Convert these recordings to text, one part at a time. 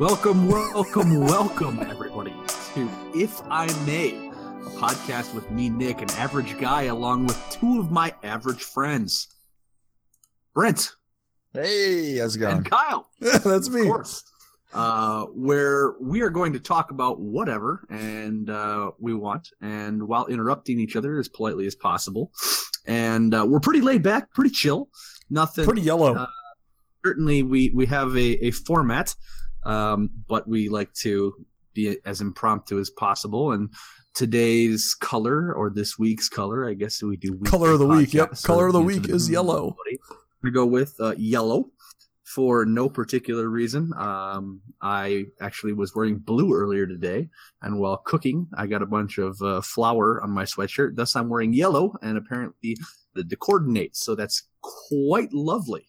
Welcome, welcome, welcome, everybody, to If I May, a podcast with me, Nick, an average guy, along with two of my average friends, Brent Hey, how's it going? and Kyle. That's me. Of course. Uh, where we are going to talk about whatever and uh, we want, and while interrupting each other as politely as possible. And uh, we're pretty laid back, pretty chill. Nothing. Pretty yellow. Uh, certainly, we we have a, a format, um, but we like to be as impromptu as possible. And today's color, or this week's color, I guess we do. Color of the week. Yep. podcasts, Color of the week is yellow. we go with uh, yellow for no particular reason. Um, I actually was wearing blue earlier today, and while cooking, I got a bunch of uh, flour on my sweatshirt. Thus, I'm wearing yellow, and apparently the, the coordinates. So that's quite lovely.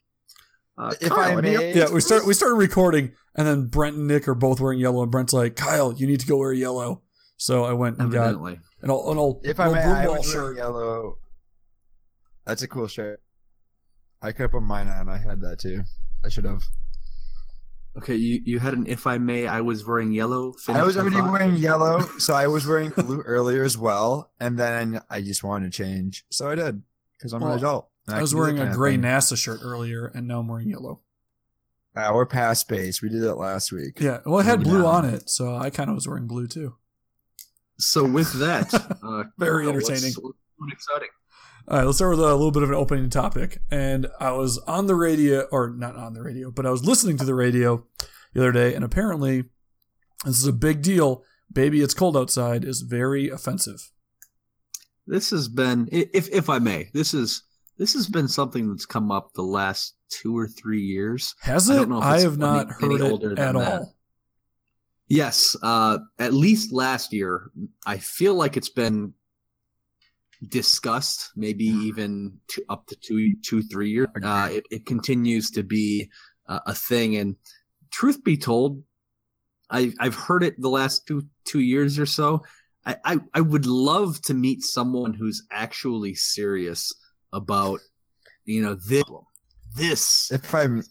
Uh, If Kyle, I may- Yeah, we start we started recording and then Brent and Nick are both wearing yellow and Brent's like, Kyle, you need to go wear yellow. So I went and got Evidently. an old, an old, If I old may, broom I ball was wearing shirt. yellow. That's a cool shirt. I could put mine on. I had that too. I should have. Okay, you, you had an if I may. I was wearing yellow. I was already wearing yellow, so I was wearing blue earlier as well, and then I just wanted to change, so I did because I'm Well, an adult. and I was can do that wearing a gray. NASA shirt earlier and now I'm wearing yellow. Uh, we're past space. We did it last week. Yeah. Well, it had blue Yeah. on it, so I kind of was wearing blue too. So with that, uh, Very Kyle, what's- entertaining. what's exciting. All right, let's start with a little bit of an opening topic. And I was on the radio, or not on the radio, but I was listening to the radio the other day, and apparently, this is a big deal. Baby, it's cold outside is very offensive. this has been if if i may this is this has been something that's come up the last two or three years Has I it? don't know if I have not any- any heard older it at that. all. yes uh at least last year i feel like it's been discussed maybe even two, up to two two three years uh it, it continues to be uh, a thing and truth be told i i've heard it the last two two years or so I, I, I would love to meet someone who's actually serious about, you know, this. This. If I'm,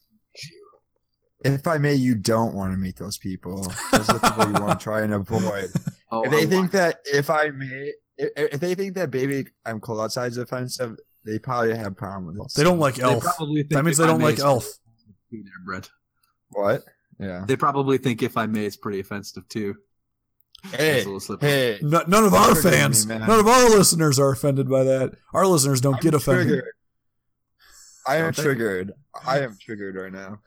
if I may, you don't want to meet those people. Those are the people you want to try and avoid. Oh, if they I think want- that if I may, if, if they think that baby I'm cold outside is offensive, they probably have a problem with it. They don't like they Elf. probably think That means they don't like Elf. there, Brent. what? Yeah. They probably think if I may, it's pretty offensive too. Hey, It's a little slippery. hey. No- none of our Triggered me, fans, none of our listeners are offended by that. Our listeners don't I'm get offended. triggered. I am triggered. I am triggered right now.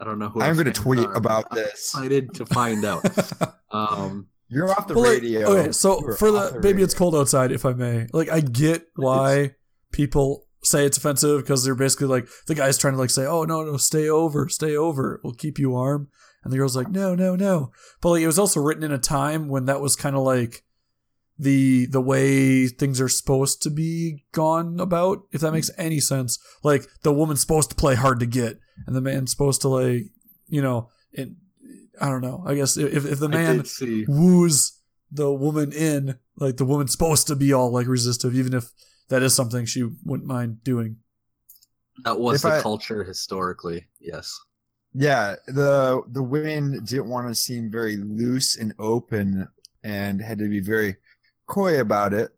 I don't know who. I'm gonna tweet are, about I'm this. Excited to find out. Um, You're off the Well, like, radio. okay, so You're for off the baby, it's cold outside. If I may, like, I get why people say it's offensive because they're basically like the guy's trying to like say, "Oh no, no, stay over, stay over, We'll keep you warm," and the girl's like, "No, no, no." But like, it was also written in a time when that was kind of like the the way things are supposed to be gone about. If that makes any sense, like the woman's supposed to play hard to get, and the man's supposed to like, you know, it. I don't know. I guess if if the man see. woos the woman in, like the woman's supposed to be all like resistive, even if that is something she wouldn't mind doing. That was If the I- culture historically. Yes. Yeah, the the women didn't want to seem very loose and open, and had to be very coy about it.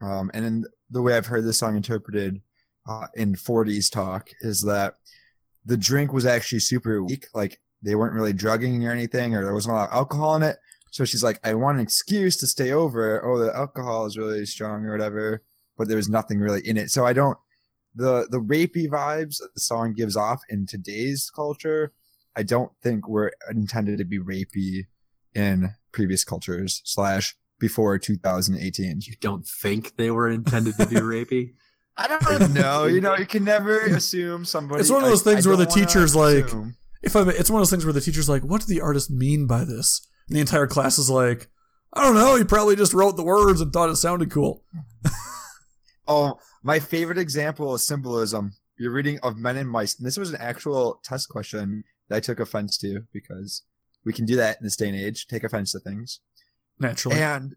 Um, and then the way I've heard this song interpreted uh, in 40s talk is that the drink was actually super weak, like they weren't really drugging or anything, or there wasn't a lot of alcohol in it. So she's like, I want an excuse to stay over. Oh, the alcohol is really strong or whatever, but there was nothing really in it. So I don't the the rapey vibes that the song gives off in today's culture, I don't think were intended to be rapey in previous cultures slash before 2018. You don't think they were intended to be rapey? I don't know. You know, you can never assume somebody. It's one of those I- I things where the teacher's like- assume. If I'm, it's one of those things where the teacher's like, "What did the artist mean by this?" And the entire class is like, "I don't know. He probably just wrote the words and thought it sounded cool." Oh, my favorite example of symbolism. You're reading of Men and Mice, and this was an actual test question that I took offense to because we can do that in this day and age, take offense to things. Naturally, And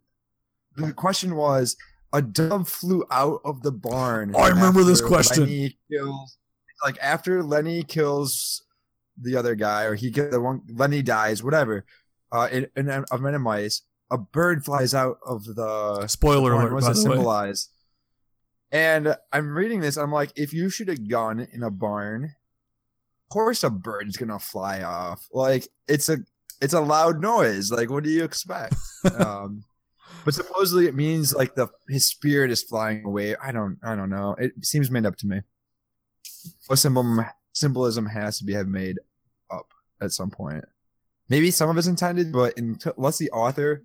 the question was, a dove flew out of the barn. Oh, I remember this question. Lennie kills, like after Lennie kills the other guy, or he get the one. Lennie dies, whatever. Uh, in, in of Men in Mice, a bird flies out of the Spoiler alert, What's it way. symbolize? And I'm reading this. I'm like, if you shoot a gun in a barn, course a bird's gonna fly off. Like it's a it's a loud noise. Like what do you expect? um, but supposedly it means like the his spirit is flying away. I don't I don't know. It seems made up to me. What symbol symbolism has to be have made up at some point. Maybe some of it's intended, but in, unless the author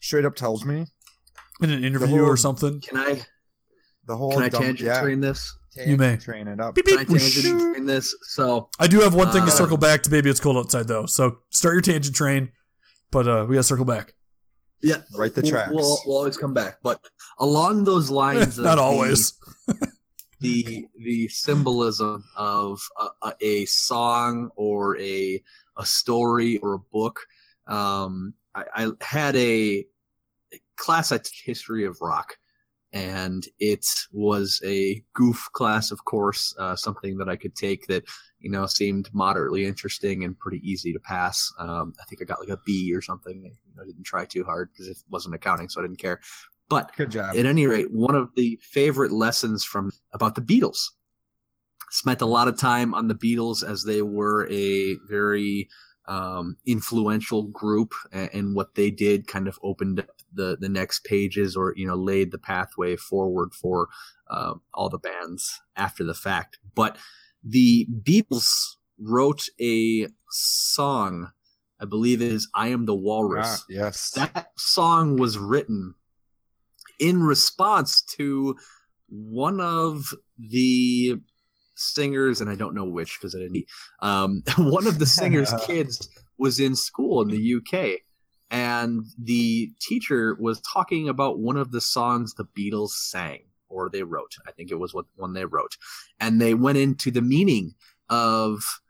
straight up tells me In an interview whole- or something. Can I the whole can I dumb- tangent yeah, train this? You may. train it up. Beep, I beep, tangent whoosh. train this? So I do have one thing to Uh, circle back to Baby It's Cold Outside, though. So start your tangent train, but uh, we got to circle back. yeah, Right the we'll- tracks. We'll, we'll always come back, but along those lines, of Not the- always. the the symbolism of a, a, a song or a a story or a book. Um, I, I had a class at history of rock, and it was a goof class, of course, uh, something that I could take that you know seemed moderately interesting and pretty easy to pass. Um, I think I got like a B or something. You know, I didn't try too hard because it wasn't accounting, so I didn't care. But Good job. at any rate, one of the favorite lessons from about the Beatles. Spent a lot of time on the Beatles as they were a very um, influential group, and, and what they did kind of opened up the the next pages, or you know, laid the pathway forward for uh, all the bands after the fact. But the Beatles wrote a song, I believe it is "I Am the Walrus." Ah, yes. that song was written in response to one of the singers, and I don't know which because I didn't. Um, one of the singers' kids was in school in the UK, and the teacher was talking about one of the songs the Beatles sang or they wrote. I think it was what one they wrote, and they went into the meaning of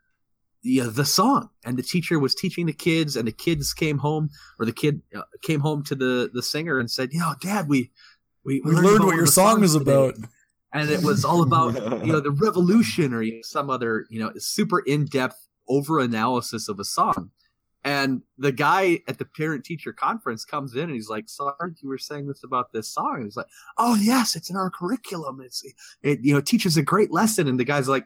the the song. And the teacher was teaching the kids, and the kids came home, or the kid uh, came home to the the singer and said, "You know, Dad, we we, We learned about what your song is today." And it was all about you know the revolution or you know, some other you know super in-depth over analysis of a song. And the guy at the parent teacher conference comes in and he's like so i heard you were saying this about this song. And he's like oh yes it's in our curriculum. It's it you know teaches a great lesson. And the guy's like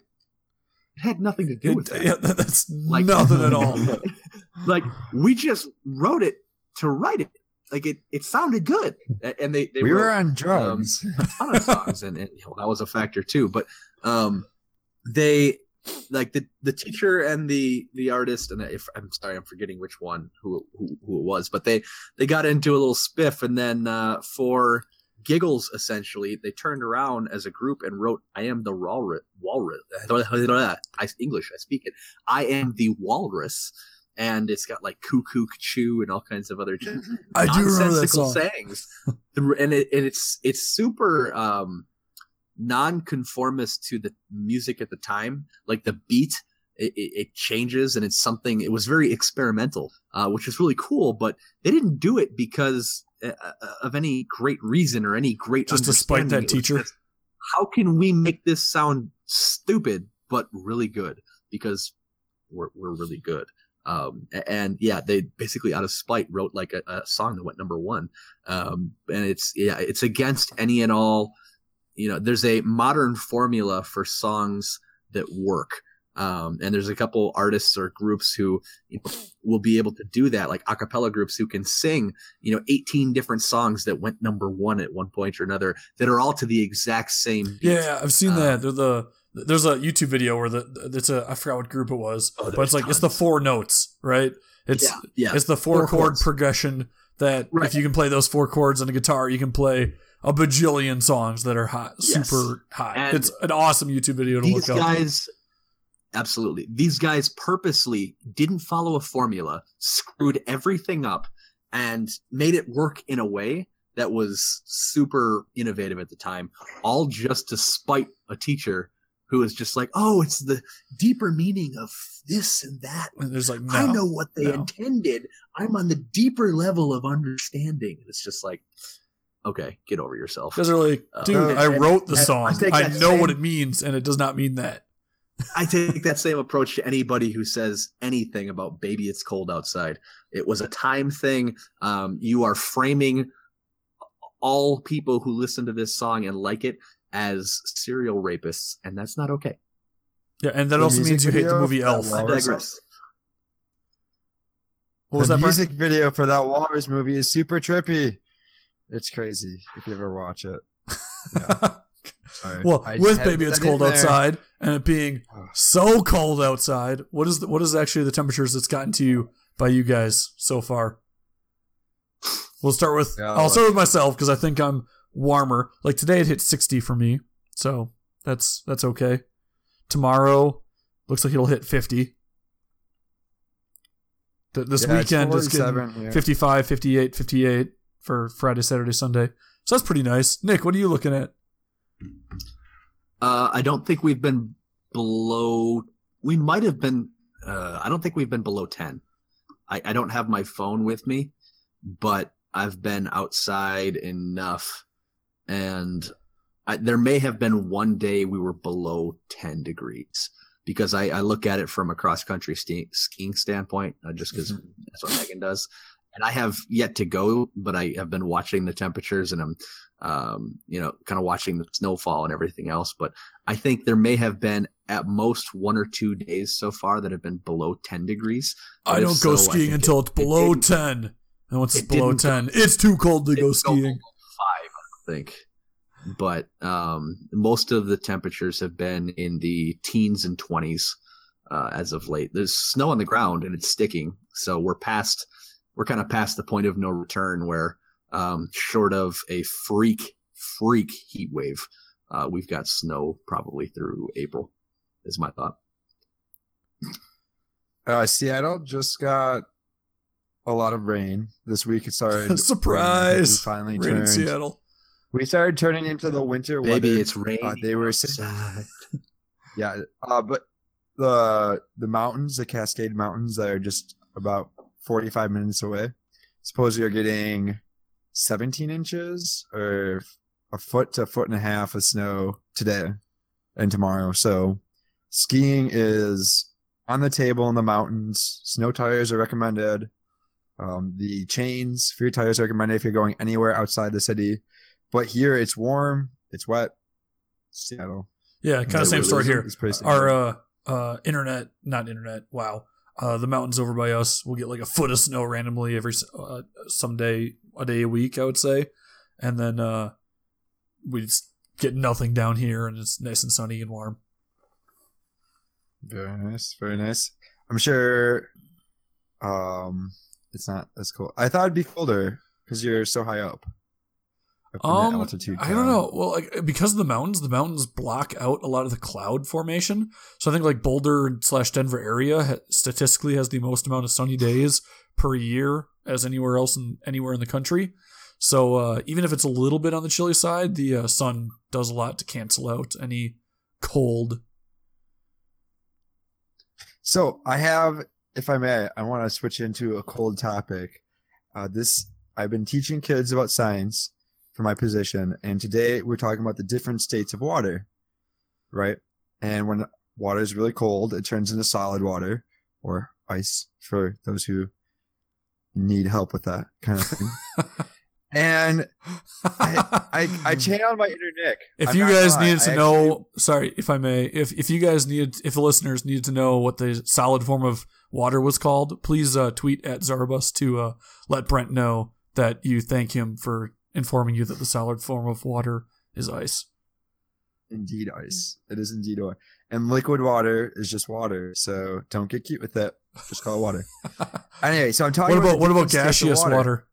it had nothing to do with that. yeah, that- that's Like- nothing at all. like we just wrote it to write it like it it sounded good and they, they we wrote, were on drugs. a ton of songs, and, and you know, that was a factor too. But um, they like the the teacher and the the artist, and if I'm sorry, I'm forgetting which one who who, who it was, but they they got into a little spiff, and then uh, for giggles, essentially, they turned around as a group and wrote, "I am the walrus." Walrus. I English. I speak it. I am the walrus. And it's got like cuckoo, choo, and all kinds of other I do remember that nonsensical song. sayings, and it, and it's it's super um, non-conformist to the music at the time. Like the beat, it, it, it changes, and it's something. It was very experimental, uh, which is really cool. But they didn't do it because uh, uh, of any great reason or any great Just despite that understanding. It was teacher? just, How can we make this sound stupid but really good? Because we're we're really good um and yeah they basically out of spite wrote like a, a song that went number one um and it's yeah it's against any and all you know there's a modern formula for songs that work um and there's a couple artists or groups who you know, will be able to do that like a cappella groups who can sing you know 18 different songs that went number one at one point or another that are all to the exact same beat. Yeah, I've seen Uh, that. They're the there's a YouTube video where the it's a I forgot what group it was, Oh, but it's like it's the four notes, right? It's yeah yeah it's the four, Four chord chords. progression that Right. if you can play those four chords on a guitar, you can play a bajillion songs that are hot, Yes. super hot. And it's an awesome YouTube video to look up. guys absolutely these guys purposely didn't follow a formula screwed everything up and made it work in a way that was super innovative at the time all just to spite a teacher who was just like oh it's the deeper meaning of this and that And there's like no, i know what they no. intended i'm on the deeper level of understanding it's just like okay get over yourself because they're like, Uh, dude, and- I wrote the and I song. think I that know what it means, and it does not mean that. I take that same approach to anybody who says anything about "Baby, it's cold outside." It was a time thing. Um, you are framing all people who listen to this song and like it as serial rapists, and that's not okay. Yeah, and that The also means you hate the movie for Elf. that I digress. What was the that? Brian? music video for that Walrus movie is super trippy. It's crazy if you ever watch it. Yeah. Well, I with baby, it's cold outside, and it being oh. so cold outside. What is the, what is actually the temperatures that's gotten to you by you guys so far? We'll start with. Yeah, I'll like- start with myself because I think I'm warmer. Like today, it hit 60 for me, so that's that's okay. Tomorrow looks like it'll hit 50. Th- This Yeah, weekend is getting 47 here. 55, 58, 58 for Friday, Saturday, Sunday. So that's pretty nice. Nick, what are you looking at? Uh, I don't think we've been below. We might have been. Uh, I don't think we've been below ten. I, I don't have my phone with me, but I've been outside enough, and I, there may have been one day we were below ten degrees because I, I look at it from a cross country ski, skiing standpoint, uh, just because that's what Megan does. And I have yet to go, but I have been watching the temperatures and I'm, um, you know, kind of watching the snowfall and everything else. But I think there may have been at most one or two days so far that have been below 10 degrees. I don't go so, skiing until it- it's below didn't- 10. And once it's it below didn't go- 10, it's too cold to go Didn't go skiing. below Five, I think. But um, most of the temperatures have been in the teens and 20s uh, as of late. There's snow on the ground and it's sticking. So we're past, we're kind of past the point of no return where, um, short of a freak, freak heat wave, uh, we've got snow probably through April, is my thought. Uh, Seattle just got a lot of rain this week. It started. raining. Surprise! We finally Rain in. Seattle. We started turning into the winter Maybe weather. it's raining. Uh, they were outside. Yeah, uh, but the the mountains, the Cascade Mountains, that are just about forty five minutes away. Supposedly are getting seventeen inches or a foot to a foot and a half of snow today and tomorrow. So skiing is on the table in the mountains. Snow tires are recommended. Um, the chains for your tires are recommended if you're going anywhere outside the city. But here it's warm, it's wet. Seattle. Yeah, kind of same story here. Our uh, uh, internet, not internet, wow. Uh, the mountains over by us will get like a foot of snow randomly every uh, someday, a day a week, I would say. And then uh, we just get nothing down here and it's nice and sunny and warm. Very nice, very nice. I'm sure um it's not as cold. I thought it'd be colder because you're so high up. Up in that Um, altitude I don't know. Well, like because of the mountains, the mountains block out a lot of the cloud formation. So I think like Boulder slash Denver area ha- statistically has the most amount of sunny days per year as anywhere else in anywhere in the country. So uh, even if it's a little bit on the chilly side, the uh, sun does a lot to cancel out any cold. So I have, if I may, I want to switch into a cold topic. Uh, this I've been teaching kids about science for my position, and today we're talking about the different states of water, right? And when water is really cold, it turns into solid water or ice for those who need help with that kind of thing. and I, I channeled my inner Nick. If I'm you guys lie, needed to I know, actually- sorry, if I may, if if you guys needed, if the listeners needed to know what the solid form of water was called, please uh, tweet at Zarbus to uh, let Brent know that you thank him for informing you that the solid form of water is ice. Indeed, ice. It is indeed water. And liquid water is just water. So don't get cute with it. Just call it water. anyway, so I'm talking what about the what about different states of gaseous water?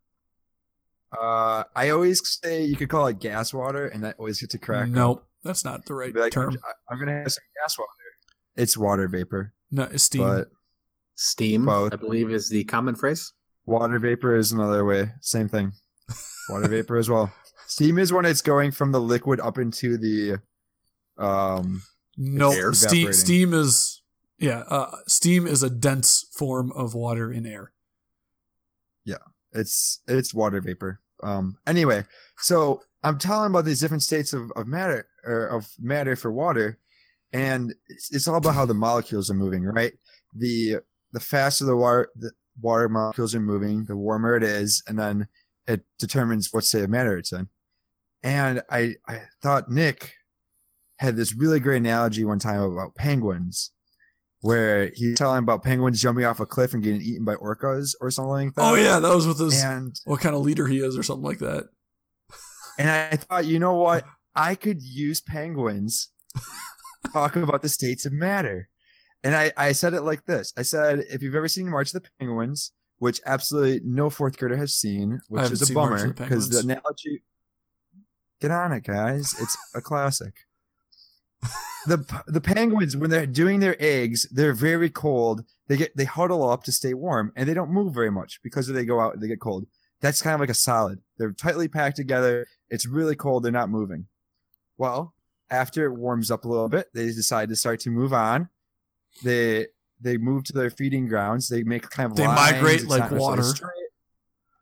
Uh, I always say you could call it gas water, and that always gets a crack. Nope, that's not the right like, term. I- I'm gonna have some gas water. It's water vapor, No, it's steam. but Steam, Both. I believe, is the common phrase. water vapor is another way. Same thing. Water vapor as well. Steam is when it's going from the liquid up into the um no, air steam. Steam is yeah. Uh, steam is a dense form of water in air. Yeah, it's it's water vapor. Um anyway, so I'm telling about these different states of, of matter or of matter for water. and it's, it's all about how the molecules are moving, right? The the faster the water the water molecules are moving, the warmer it is, and then it determines what state of matter it's in. And I I thought Nick had this really great analogy one time about penguins, where he was telling about penguins jumping off a cliff and getting eaten by orcas or something like that. Oh yeah, that was with his And what kind of leader he is or something like that. and I thought, you know what? I could use penguins talk about the states of matter. And I, I said it like this. I said, if you've ever seen March of the Penguins, which absolutely no fourth grader has seen, which is a bummer because the Penguins. analogy. Get on it, guys! It's a classic. the the penguins when they're doing their eggs, they're very cold. They get they huddle up to stay warm, and they don't move very much because they go out and they get cold. That's kind of like a solid. They're tightly packed together. It's really cold. They're not moving. Well, after it warms up a little bit, they decide to start to move on. They they move to their feeding grounds. They make kind of They lines. migrate It's like water. straight.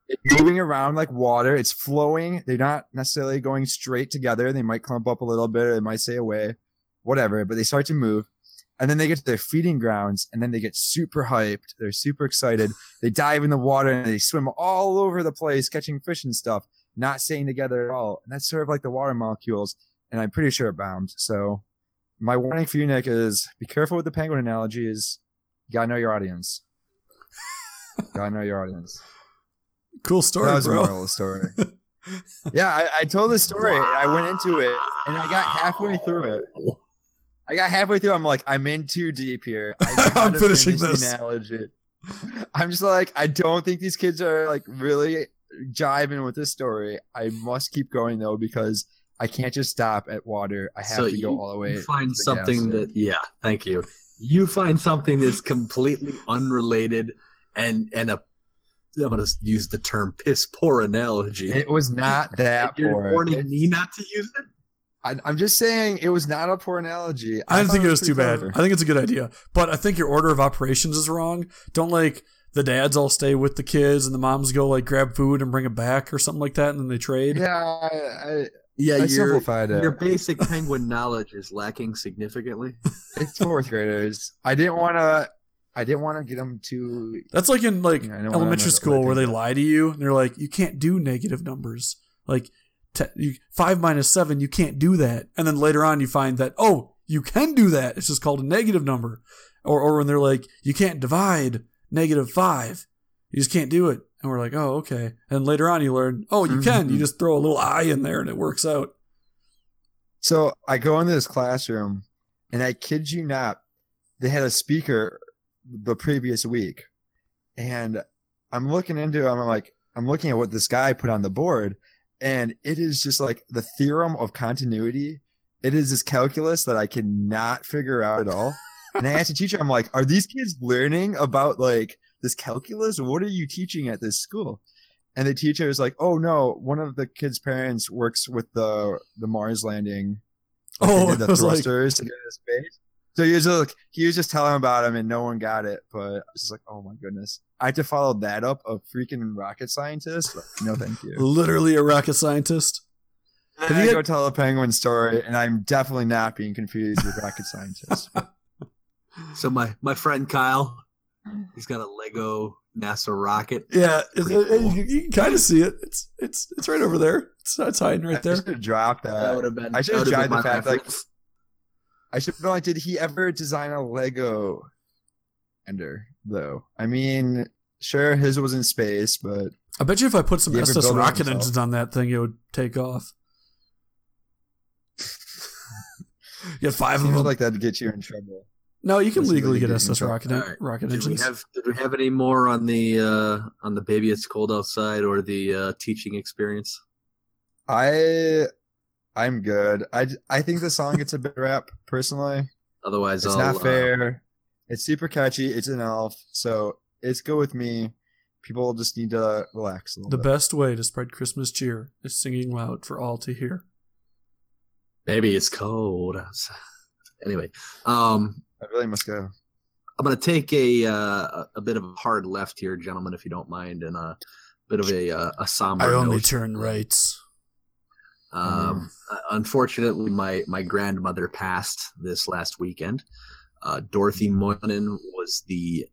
It's moving around like water. It's flowing. They're not necessarily going straight together. They might clump up a little bit or they might stay away, whatever. But they start to move. And then they get to their feeding grounds and then they get super hyped. They're super excited. They dive in the water and they swim all over the place, catching fish and stuff, not staying together at all. And that's sort of like the water molecules. And I'm pretty sure it bound. So my warning for you, Nick, is be careful with the penguin analogy is you gotta know your audience. gotta know your audience. Cool story, that was the bro. moral story. yeah, I, I told the story. and I went into it and I got halfway through it. I got halfway through. I'm like, I'm in too deep here. I I'm finishing finish this. Analogy. I'm just like, I don't think these kids are like really jiving with this story. I must keep going though because I can't just stop at water. I have So to go all the way. Find something that, yeah, thank you. You find something that's completely unrelated and and a. I'm gonna use the term piss poor analogy. It was not that And you're poor. warning me not to use it. I, I'm just saying it was not a poor analogy. I didn't think it was too pretty bad. clever. I think it's a good idea. But I think your order of operations is wrong. Don't like the dads all stay with the kids and the moms go like grab food and bring it back or something like that and then they trade. Yeah, I, Yeah, I, I your simplified it. your basic penguin knowledge is lacking significantly. It's fourth graders. I didn't want to. I didn't want to get them to. That's like in like Yeah, I know elementary school where they lie to you and they're like, you can't do negative numbers. Like te- you, five minus seven, you can't do that. And then later on, you find that oh, you can do that. It's just called a negative number. Or or when they're like, you can't divide negative five, you just can't do it. And we're like, oh, okay. And later on, you learn, oh, you can. You Mhm. just throw a little I in there and it works out. So I go into this classroom, and I kid you not, they had a speaker the previous week, and I'm looking into. it, I'm like, I'm looking at what this guy put on the board, and it is just like the theorem of continuity. It is this calculus that I cannot figure out at all. And I asked the teacher, I'm like, are these kids learning about like this calculus? What are you teaching at this school? And the teacher was like, oh no, one of the kids' parents works with the the Mars landing. Like, Oh, the was like- thrusters to get into space. So he was like, he was just telling about him, and no one got it. But I was just like, oh my goodness, I had to follow that up. A freaking rocket scientist? No, thank you. Literally a rocket scientist. Then Have I you go tell a penguin story, and I'm definitely not being confused with rocket scientist. So my my friend Kyle, he's got a Lego NASA rocket. Yeah, it, it- it- you, you can kind of see it. It's it's it's right over there. It's, it's hiding right there. I there. should have dropped That that. would have been. I should have that tried the been my fact, like- I should have been like, did he ever design a Lego ender though? I mean, sure, his was in space, but I bet you if I put some You ever SS rocket engines on that thing, it would take off. you got five of them. like that'd get you in trouble. No, you can Seems like legally get get SS in rocket trouble. en- Alright. rocket Did we engines. have Did we have any more on the uh on the baby it's cold outside or the uh teaching experience? I, I'm good. I, I think the song gets a bit rap personally. Otherwise, It's I'll, not uh, fair. It's super catchy. It's an elf, so it's good with me. People just need to relax a little the bit. best way to spread Christmas cheer is singing loud for all to hear. Baby, it's cold. outside. Anyway, um, I really must go. I'm gonna take a uh, a bit of a hard left here, gentlemen, if you don't mind, and a bit of a uh, a somber. I only note. turn rights. Um, uh, unfortunately, my my grandmother passed this last weekend. Uh, Dorothy Moynihan was the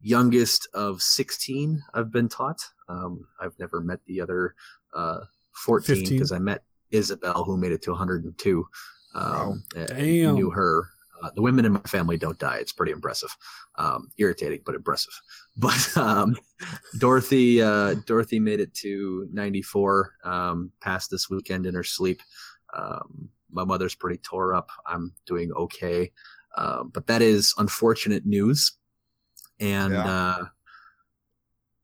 youngest of 16 I've been taught. Um, I've never met the other uh, 14 because I met Isabel, who made it to 102. Um, and Damn. Knew her. Uh, the women in my family don't die. It's pretty impressive. Um, irritating, but impressive. But um, Dorothy, uh, Dorothy made it to 94. Um, passed this weekend in her sleep. Um, my mother's pretty tore up. I'm doing okay, um, but that is unfortunate news. And Yeah. uh,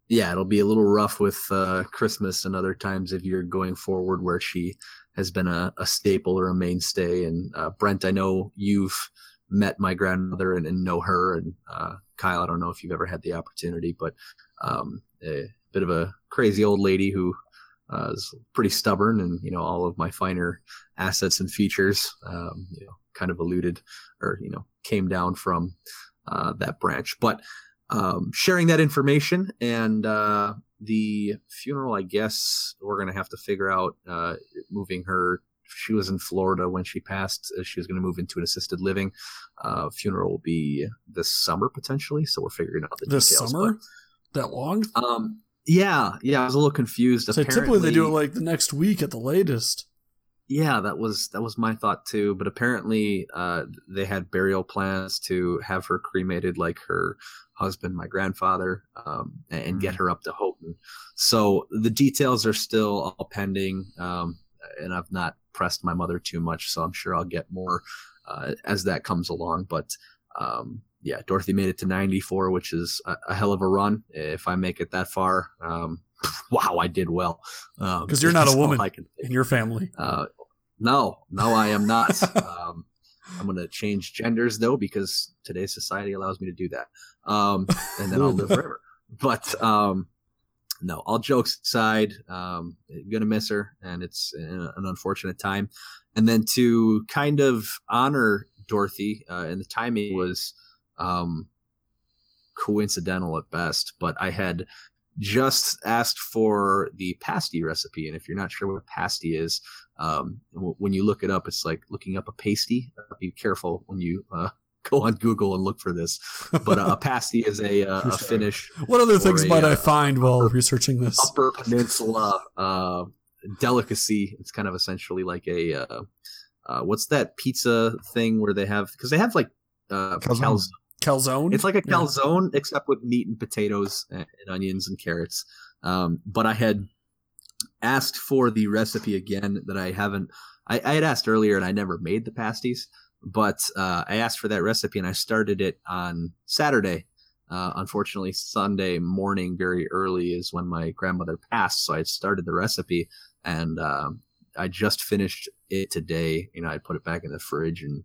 yeah, it'll be a little rough with uh, Christmas and other times of year going forward, where she has been a, a staple or a mainstay. And uh, Brent, I know you've met my grandmother and, and know her, and uh, Kyle, I don't know if you've ever had the opportunity, but um, a bit of a crazy old lady who uh, is pretty stubborn, and you know all of my finer assets and features, um, you know, kind of alluded or you know came down from uh, that branch. But um, sharing that information and uh, the funeral, I guess we're gonna have to figure out uh, moving her. She was in Florida when she passed. Uh, She was going to move into an assisted living. Uh, funeral will be this summer potentially, so we're figuring out the This details. summer? That long? Um, yeah, yeah, I was a little confused. So typically they do it like the next week at the latest. Yeah, that was that was my thought too. But apparently, uh, they had burial plans to have her cremated like her husband, my grandfather, um, and get her up to Houghton. So the details are still all pending, um, and I've not pressed my mother too much. So I'm sure I'll get more uh, as that comes along. But um, yeah, Dorothy made it to 94, which is a, a hell of a run. If I make it that far, um, wow, I did well. Um, 'Cause you're not a woman. In your family. Uh, no, no, I am not. um, I'm going to change genders though because today's society allows me to do that, um, and then I'll live forever. But um, no, all jokes aside, um, gonna miss her, and it's an an unfortunate time. And then to kind of honor Dorothy, uh, and the timing was um, coincidental at best, but I had just asked for the pasty recipe, and if you're not sure what a pasty is, um, when you look it up, it's like looking up a pasty. Uh, be careful when you uh, go on Google and look for this. But uh, a pasty is a, uh, a Finnish What other things a, might I uh, find while researching this? Upper Peninsula uh, delicacy. It's kind of essentially like a uh, uh, what's that pizza thing where they have because they have like uh, Calzone. Calzone. It's like a Yeah. calzone except with meat and potatoes and, and onions and carrots. Um, but I had asked for the recipe again that I haven't. I, I had asked earlier and I never made the pasties, but uh, I asked for that recipe and I started it on Saturday. Uh, unfortunately, Sunday morning, very early, is when my grandmother passed. So I started the recipe and um, I just finished it today. You know, I put it back in the fridge and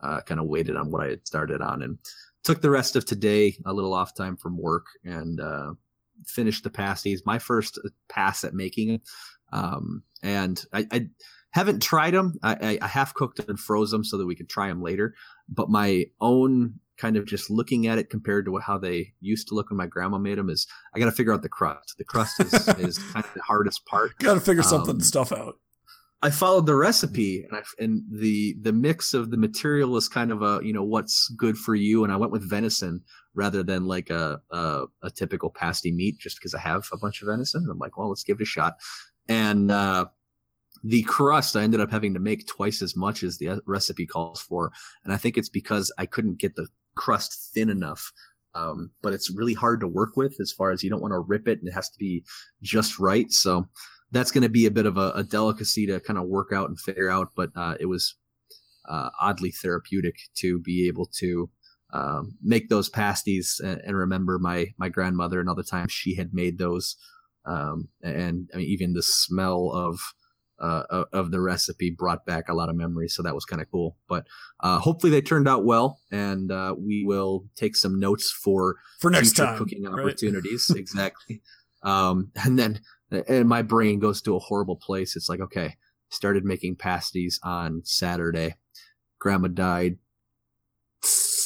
uh, kind of waited on what I had started on and took the rest of today a little off time from work and uh, finished the pasties. My first pass at making it, um, and I, I haven't tried them. I, I, half cooked them and froze them so that we could try them later. But my own kind of just looking at it compared to how they used to look when my grandma made them is I got to figure out the crust. The crust is, is kind of the hardest part. Got to figure something Um, stuff out. I followed the recipe and I, and the the mix of the material is kind of a you know what's good for you and I went with venison rather than like a a, a typical pasty meat just because I have a bunch of venison. I'm like, well, let's give it a shot. And uh, the crust I ended up having to make twice as much as the uh, recipe calls for, and I think it's because I couldn't get the crust thin enough. Um, but it's really hard to work with as far as you don't want to rip it and it has to be just right. So that's going to be a bit of a, a delicacy to kind of work out and figure out. But uh, it was uh, oddly therapeutic to be able to um, make those pasties and, and remember my my grandmother and other times she had made those. Um, and I mean, even the smell of uh, of- the recipe brought back a lot of memories. So that was kind of cool. But uh, hopefully they turned out well, and uh, we will take some notes for For next future time. cooking right? opportunities. exactly. Um, and then and my brain goes to a horrible place. It's like, okay, started making pasties on Saturday. Grandma died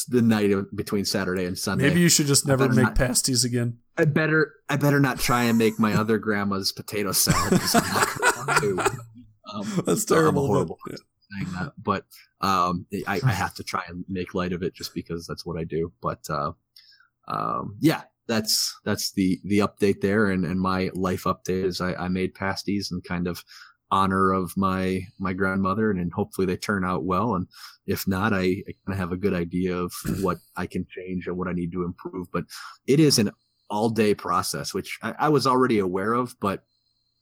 the night of, between Saturday and Sunday. Maybe you should just never make not- pasties again. I better I better not try and make my other grandma's potato salad because I'm not going to. Um, That's so I'm terrible. horrible but- saying that, but um, I, I have to try and make light of it just because that's what I do. But uh, um, yeah, that's that's the the update there, and and my life update is I, I made pasties and kind of honor of my my grandmother, and, and hopefully they turn out well. And if not, I, I kind of have a good idea of mm. what I can change and what I need to improve. But it is an all day process, which I, I was already aware of, but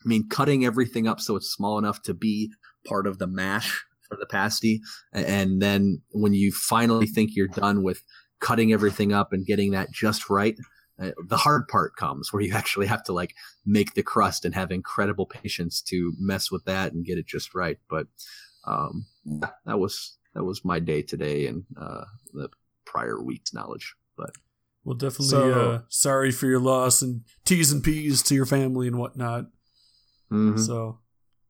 I mean, cutting everything up so it's small enough to be part of the mash for the pasty. And then when you finally think you're done with cutting everything up and getting that just right, uh, the hard part comes where you actually have to like make the crust and have incredible patience to mess with that and get it just right. But um, that was that was my day today and uh, the prior week's knowledge. But Well, definitely. So- uh, sorry for your loss and T's and P's to your family and whatnot. mhm, So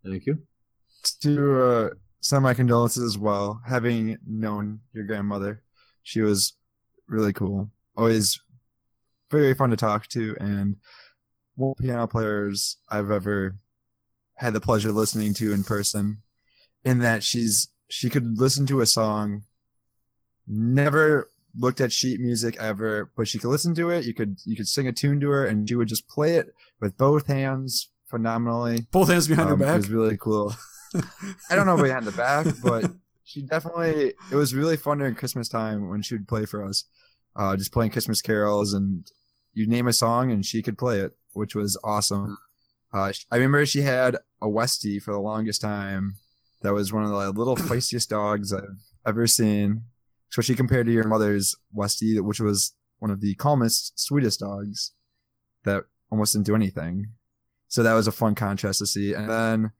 thank you. to uh, send my condolences as well. Having known your grandmother, she was really cool. Always very fun to talk to, and one piano players I've ever had the pleasure of listening to in person. In that she's she could listen to a song, never looked at sheet music ever, but she could listen to it. You could you could sing a tune to her, and she would just play it with both hands phenomenally. both hands behind Um, her It back. was really cool. I don't know behind the back, but she definitely. It was really fun during Christmas time when she would play for us, uh, just playing Christmas carols, and you name a song and she could play it, which was awesome. Uh, I remember she had a Westie for the longest time. That was one of the little feistiest dogs I've ever seen, especially compared to your mother's Westie, which was one of the calmest, sweetest dogs that almost didn't do anything. So that was a fun contrast to see. And then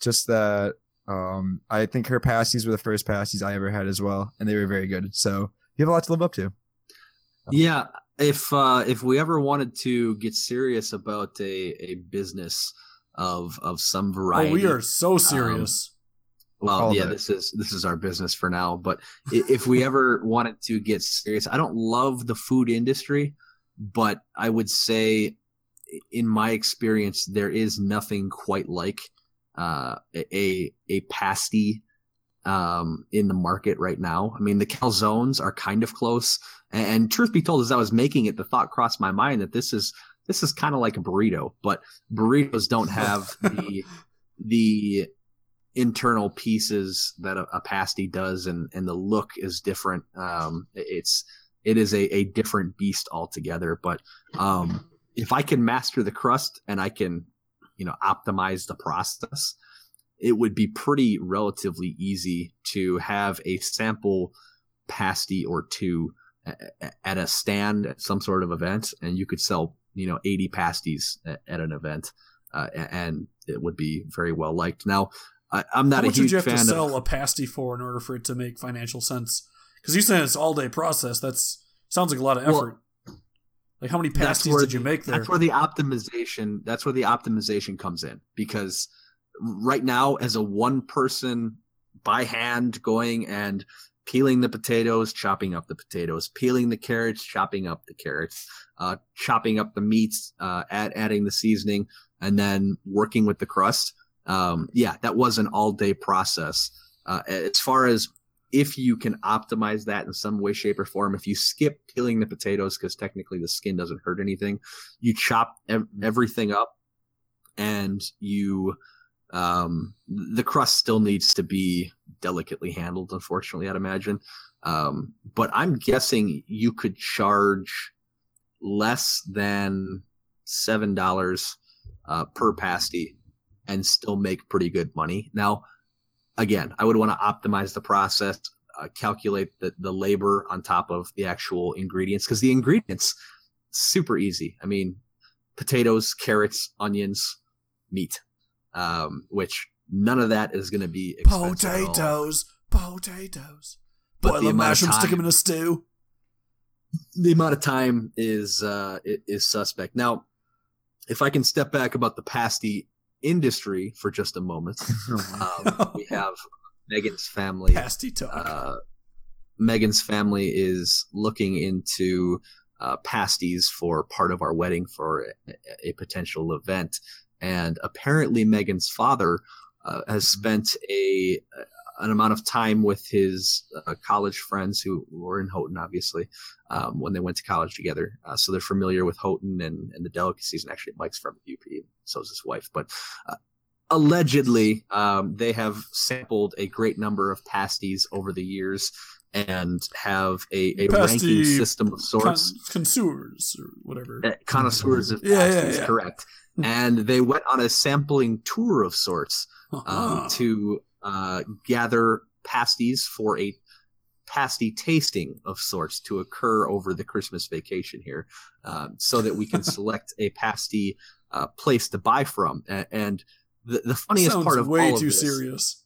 just that um I think her pasties were the first pasties I ever had as well, and they were very good. So you have a lot to live up to. Yeah, if uh, if we ever wanted to get serious about a, a business of of some oh, variety, we are so serious. well, yeah, this is this is our business for now. But if we ever wanted to get serious, I don't love the food industry, but I would say, in my experience, there is nothing quite like uh, a a pasty um, in the market right now. I mean, the calzones are kind of close, and, and truth be told, as I was making it, the thought crossed my mind that this is this is kind of like a burrito, but burritos don't have the the internal pieces that a, a pasty does and and the look is different. Um it's it is a, a different beast altogether. But um if i can master the crust and i can you know optimize the process it would be pretty relatively easy to have a sample pasty or two at a stand at some sort of event and you could sell you know 80 pasties at, at an event uh, and it would be very well liked now I, I'm not How a much would huge you have fan to of sell a pasty for in order for it to make financial sense? Because you said it's all day process. That's sounds like a lot of Well, effort. like how many pasties where did you make there? That's where the optimization. That's where the optimization comes in because right now, as a one person by hand going and peeling the potatoes, chopping up the potatoes, peeling the carrots, chopping up the carrots, uh, chopping up the meats, uh, add, adding the seasoning, and then working with the crust. Um, yeah, that was an all day process. Uh, as far as if you can optimize that in some way, shape, or form, if you skip peeling the potatoes because technically the skin doesn't hurt anything, you chop ev- everything up, and you um, the crust still needs to be delicately handled. Unfortunately, I'd imagine. Um, but I'm guessing you could charge less than seven dollars uh, per pasty and still make pretty good money. Now, again, I would want to optimize the process, uh, calculate the, the labor on top of the actual ingredients because the ingredients super easy. I mean, potatoes, carrots, onions, meat, um, which none of that is going to be expensive at all. potatoes, potatoes. But Boil the a amount of stick them in a stew. the amount of time is uh is suspect. Now, if I can step back about the pasty industry for just a moment, um, we have Megan's family. Pasty talk. Uh, Megan's family is looking into uh, pasties for part of our wedding for a, a potential event, and apparently Megan's father uh, has spent a an amount of time with his uh, college friends who were in Houghton, obviously, um, when they went to college together. Uh, so they're familiar with Houghton and, and the delicacies. And actually, Mike's from UP, so is his wife. But uh, allegedly, um, they have sampled a great number of pasties over the years and have a, a ranking system of sorts. Con- connoisseurs or whatever. Uh, connoisseurs of Yeah, yeah, pasties, yeah. correct. And they went on a sampling tour of sorts um, Uh-huh. to uh, gather pasties for a pasty tasting of sorts to occur over the Christmas vacation here, um, so that we can select a pasty uh, place to buy from. And the, the funniest Sounds part of way all of too this- serious.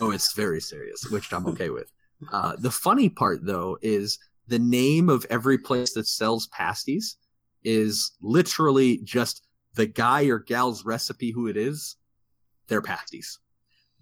Oh, it's very serious, which I'm okay with. Uh, the funny part, though, is the name of every place that sells pasties is literally just the guy or gal's recipe, who it is, their pasties.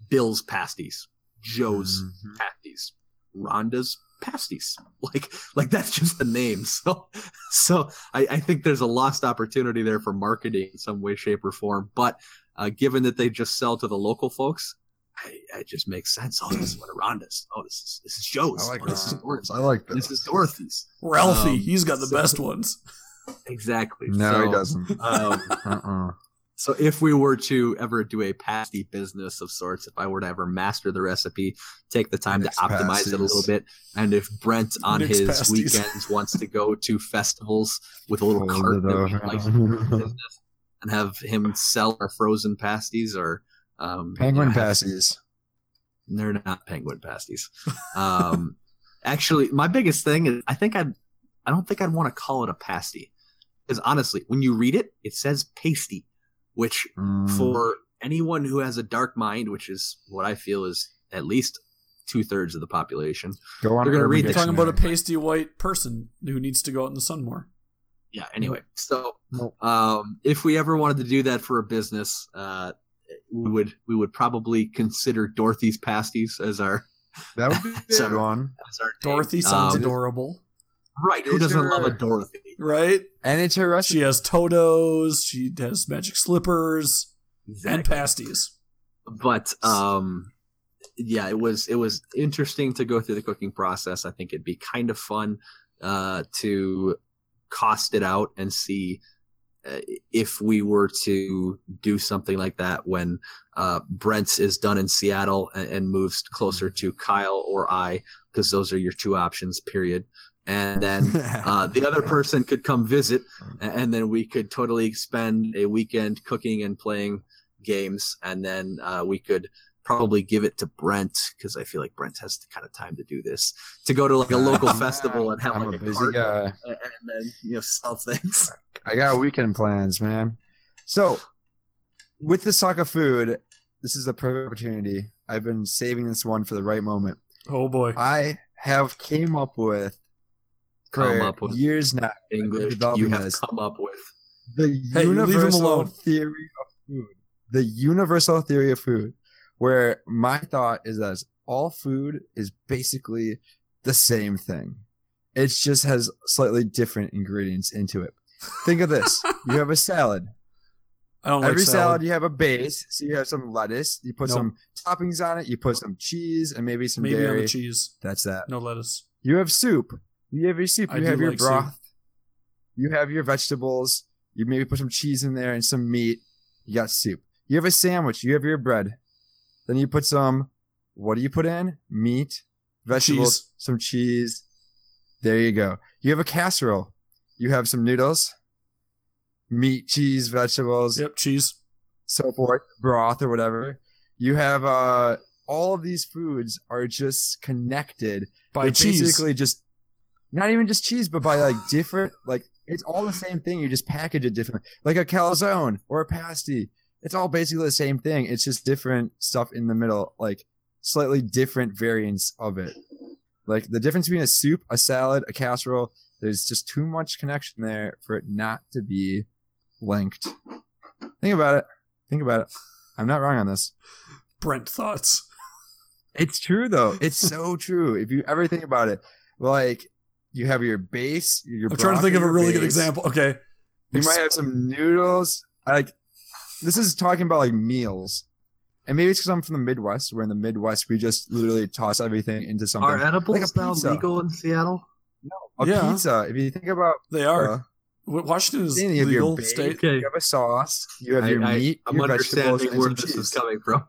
Bill's pasties, Joe's Mhm. pasties, Rhonda's pasties. Like, like that's just the name. So, so I, I think there's a lost opportunity there for marketing in some way, shape, or form. But uh, given that they just sell to the local folks, I, it just makes sense. Oh, this is one of Rhonda's. Oh, this is this is Joe's. I like oh, this is Dorothy's. I like This this. is Dorothy's. Ralphie, Um, he's got the so- best ones. Exactly. No, So, he doesn't. Um, Uh-uh. So if we were to ever do a pasty business of sorts, if I were to ever master the recipe, take the time Mix to optimize it a little bit, and if Brent on Mix his pasties. weekends wants to go to festivals with a little Hold cart that we like and have him sell our frozen pasties or um, Penguin you know, pasties. They're not penguin pasties. Um, actually, my biggest thing is I think I'd I don't think I'd want to call it a pasty because honestly, when you read it, it says pasty, which Mm. for anyone who has a dark mind, which is what I feel is at least two thirds of the population. Go on. You're gonna read You're talking about a pasty white person who needs to go out in the sun more. Yeah. Anyway, so um, if we ever wanted to do that for a business, uh, we would we would probably consider Dorothy's pasties as our That would be a So- one. as our. Dorothy sounds Um, adorable, right. Who Is doesn't love a Dorothy? right? And it's her recipe. She has Totos, she has magic slippers, and pasties. but um yeah it was it was interesting to go through the cooking process i think it'd be kind of fun uh to cost it out and see uh, if we were to do something like that when uh brent is done in seattle and, and moves closer to kyle or i because those are your two options period and then uh, the other person could come visit and then we could totally spend a weekend cooking and playing games and then uh, we could probably give it to brent because i feel like brent has the kind of time to do this to go to like a local festival and have I'm like a a, busy cart guy. a- and then you know sell things I got weekend plans, man. So, with the Saka food, this is a perfect opportunity. I've been saving this one for the right moment. Oh boy. I have came up with Come for up with years now english you have this. come up with the Hey, you leave him universal alone. theory of food. The universal theory of food, where my thought is that all food is basically the same thing. It just has slightly different ingredients into it. Think of this: you have a salad. I don't like Every salad. salad you have a base, so you have some lettuce. You put Nope. some toppings on it. You put some cheese and maybe some Maybe on dairy. the cheese. That's that. No lettuce. You have soup. You have your soup. You do have your like soup. broth. You have your vegetables. You maybe put some cheese in there and some meat. You got soup. You have a sandwich. You have your bread. Then you put some. What do you put in? Meat, vegetables, Cheese. some cheese. There you go. You have a casserole. You have some noodles, meat, cheese, vegetables, Yep, cheese. so forth, broth or whatever. You have uh all of these foods are just connected By they're cheese. basically just not even just cheese, but by like different like it's all the same thing. You just package it differently, like a calzone or a pasty. It's all basically the same thing. It's just different stuff in the middle, like slightly different variants of it. Like the difference between a soup, a salad, a casserole. There's just too much connection there for it not to be linked. Think about it. Think about it. I'm not wrong on this. Brent thoughts. It's true though. It's so true. If you ever think about it, like you have your base. Your I'm trying to think of a your really good example. Okay. You might have some noodles. I Like this is talking about like meals. and maybe it's because I'm from the Midwest. Where in the Midwest we just literally toss everything into something. Are edibles like now legal in Seattle? No. A Yeah. pizza. If you think about They are. uh, Washington is you have your legal bacon, state. Okay. you have a sauce, you have I, your I, meat, I'm your understanding and where some this is coming from.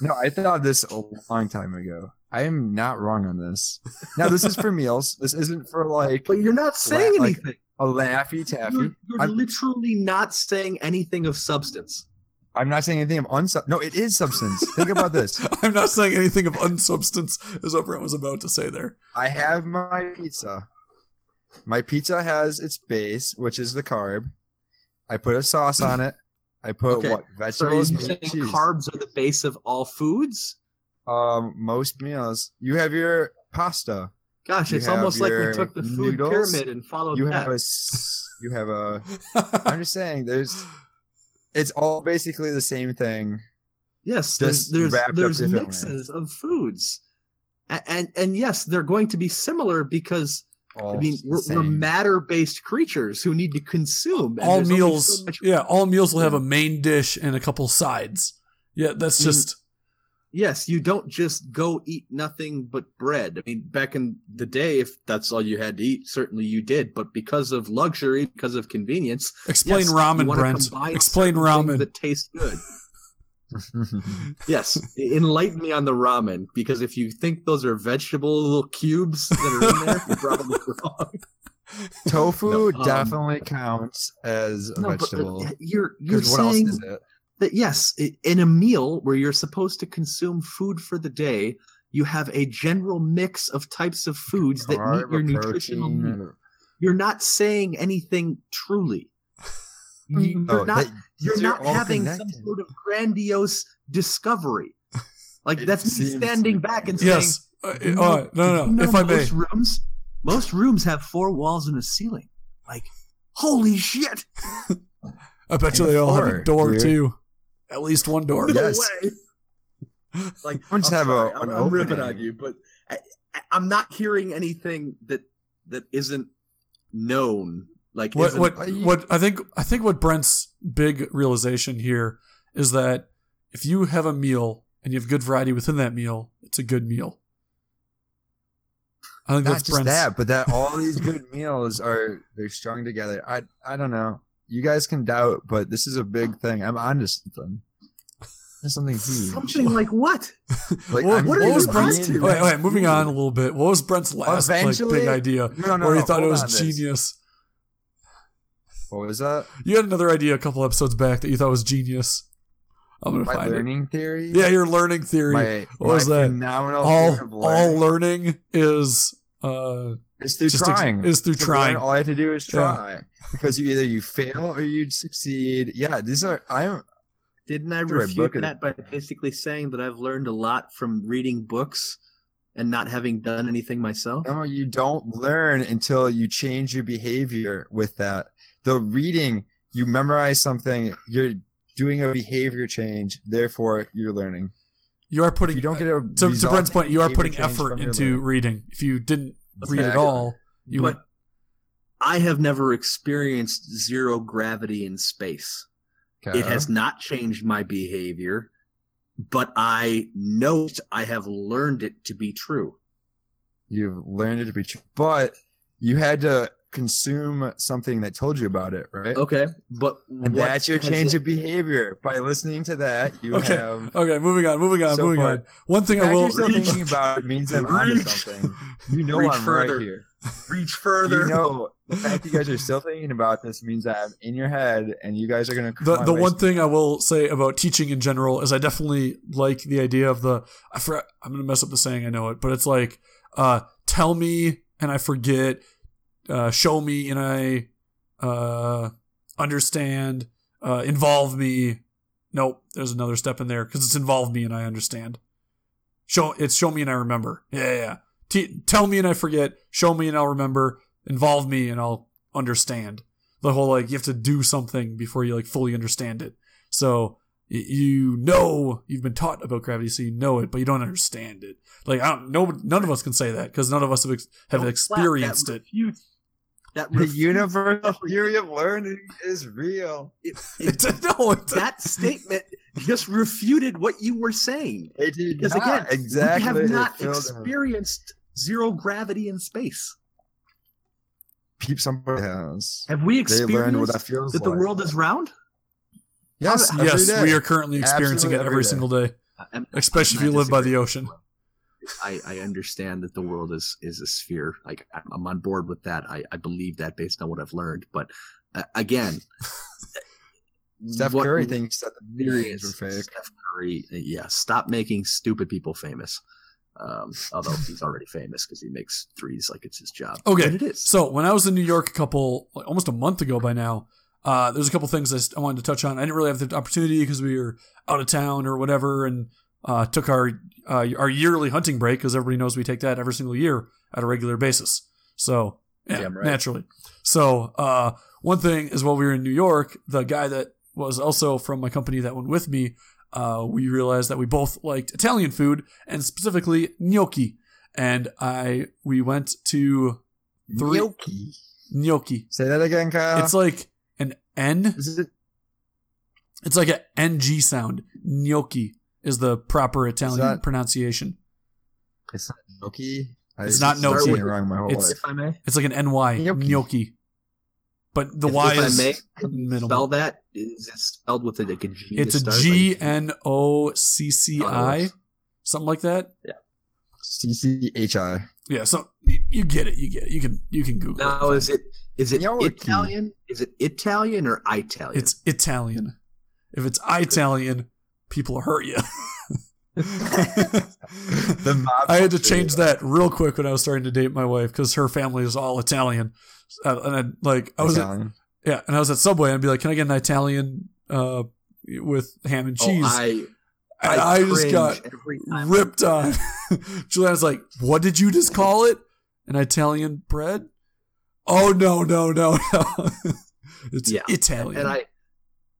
No, I thought this a long time ago. I am not wrong on this. Now this is for meals. This isn't for like But you're not saying like, anything. a laffy taffy. You're, you're I'm- literally not saying anything of substance. I'm not saying anything of unsub. No, it is substance. Think about this. I'm not saying anything of unsubstance, as what Brent was about to say there. I have my pizza. My pizza has its base, which is the carb. I put a sauce on it. I put Okay. what So vegetables, you saying cheese. carbs are the base of all foods? Um, most meals. You have your pasta. Gosh, You it's almost like we took the food noodles. pyramid and followed You that. have a. You have a. I'm just saying. There's. It's all basically the same thing. yes, there's there's, there's mixes of foods, and, and and yes, they're going to be similar because All I mean we're, we're matter based creatures who need to consume. all meals, so much- yeah, all meals will have a main dish and a couple sides. Yeah, that's Mm. just yes, you don't just go eat nothing but bread. I mean, back in the day, if that's all you had to eat, certainly you did. But because of luxury, because of convenience, explain yes, ramen, Brent. Explain ramen. that taste good. Yes, enlighten me on the ramen because if you think those are vegetable little cubes that are in there, you're probably wrong. Tofu No, um, definitely counts as a No, but, uh, vegetable. you're you're Because what else saying is it? that yes, in a meal where you're supposed to consume food for the day, you have a general mix of types of foods that meet your nutritional protein, needs. You're not saying anything truly. You- No, You're not. that- You're not all having some sort of grandiose discovery. Like that's me standing back and saying, Yes. Uh, You uh, no, no, you no. know If I may, most rooms, most rooms have four walls and a ceiling. Like, holy shit! I bet you they all have a door dude. too. At least one door. No Yes. way. Like, Don't just I'm have a- sorry, an I'm, I'm ripping on you, but I, I, I'm not hearing anything that that isn't known. Like, What isn't- what what I think I think what Brent's big realization here is that if you have a meal and you have good variety within that meal, it's a good meal. I think Not that's just Brent's. that, but that all these good meals are they're strung together. I I don't know. You guys can doubt, but this is a big thing. I'm onto something. There's something huge. something like what? Like, What, what was you Brent's? Wait, wait, moving on a little bit. What was Brent's last like, big idea No, no, where he no, thought it was genius? this. Genius? What was that? You had another idea a couple episodes back that you thought was genius. I'm gonna My find it. learning theory. Yeah, your learning theory. My, What was that? Phenomenal all theory of all learning learning is uh is through just ex- trying. is through To trying. all I have to do is Yeah. try. Because you either you fail or you succeed. Yeah, these are I'm Didn't I That's right, refute book it. that by basically saying that I've learned a lot from reading books and not having done anything myself? No, you don't learn until you change your behavior with that. The reading, you memorize something, you're doing a behavior change, therefore you're learning. you are If putting you don't get a to, to Brent's point, you are putting effort into reading. If you didn't read at all, you but I have never experienced zero gravity in space. Okay. It has not changed my behavior, but I know I have learned it to be true. You've learned it to be true, but you had to consume something that told you about it, right? Okay, but that's your change it- of behavior. By listening to that, you Okay. have. okay. Moving on, moving on, So moving far. on. One thing I will you're still thinking about it means I'm onto something. You know Reach I'm further. right here. reach further. You know, the fact you guys are still thinking about this means that I'm in your head, and you guys are gonna. the come the one thing I will say about teaching in general is I definitely like the idea of the I forgot I'm gonna mess up the saying I know it but it's like uh tell me and I forget uh show me and I uh understand uh involve me nope there's another step in there because it's involve me and I understand show it's show me and I remember yeah yeah, yeah. T- tell me and I forget show me and I'll remember involve me and I'll understand the whole like you have to do something before you like fully understand it. So you know you've been taught about gravity, so you know it, but you don't understand it. Like I don't, no, none of us can say that because none of us have ex- have experienced it. That The universal theory of learning is real. it- it- no, that statement just refuted what you were saying. They did Because not. again, exactly. we have not filled in. experienced zero gravity in space. Peep somebody has. Have we They what experienced that feels that the world is round? Yes, How- every yes, we are currently experiencing Absolutely it every every day. single day, especially if you live by the disagreeing. ocean. I, I understand that the world is is a sphere. Like I'm- I'm on board with that. I, I believe that based on what I've learned. But uh, again, Steph what Curry thinks that the millions were fake. Steph Curry, uh, yeah, stop making stupid people famous. Um, although he's already famous because he makes threes like it's his job. Okay, But it is. So when I was in New York a couple, like almost a month ago by now, uh, there's a couple things I, wanted to touch on. I didn't really have the opportunity because we were out of town or whatever, and uh, took our uh, our yearly hunting break because everybody knows we take that every single year at a regular basis. So yeah, right. naturally. So uh, one thing is while we were in New York, the guy that was also from my company that went with me, uh, we realized that we both liked Italian food and specifically gnocchi. And I we went to Three- Gnocchi. gnocchi. Say that again, Kyle. It's like an N. Is it It's like an NG sound. Gnocchi is the proper Italian that- pronunciation. It's not gnocchi. I It's not started gnocchi. it wrong my whole It's- life. if I may, It's like an NY Gnocchi. gnocchi. But the if, Y if is I may minimal. spell that, is it spelled with a, like a G? It's a G N O C C I, a start? G Like- N O C C that I, works. something like that. C C H I. Yeah, so y- you get it. You get it. You can you can Google. Now it. is it is it Gnocchi. Italian? Is it Italian or Italian? It's Italian. If it's Italian, people hurt you. The mob I had to change that real quick when I was starting to date my wife because her family is all Italian. Uh, and I, like I was at, yeah, and I was at Subway and I'd be like, "Can I get an Italian uh, with ham and Oh, cheese?" I and I, just got ripped on. Juliana's like, "What did you just call it? An Italian bread?" Oh no no no no! it's Yeah. Italian. and I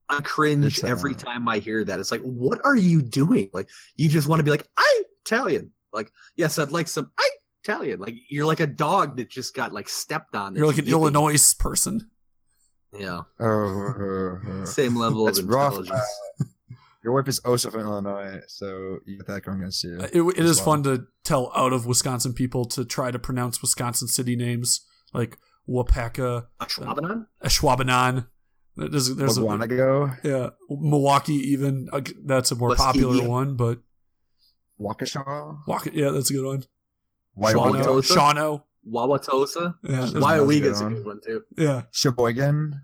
I cringe Italian. every time I hear that. It's like, what are you doing? Like, you just want to be like, I Italian. Like, yes, I'd like some I Italian. Like, you're like a dog that just got like stepped on. You're like an It's yipping. Illinois person. Yeah, Oh, oh, oh. same level That's of rough. intelligence. Uh, your wife is also from Illinois, so you got that going against you. It, it as well. fun to tell out of Wisconsin people to try to pronounce Wisconsin city names like Waupaca, A Schwabenon? Ashwaubenon. There's, there's a, Waguanago, yeah, Milwaukee even. uh, That's a more Muskegon. popular one, but Waukesha, Walk, yeah, that's a good one. Waiwaga, Shawano. Wauwatosa? Shawano. Wauwatosa? Yeah, that's- Weyauwega's a good one too. yeah. Sheboygan.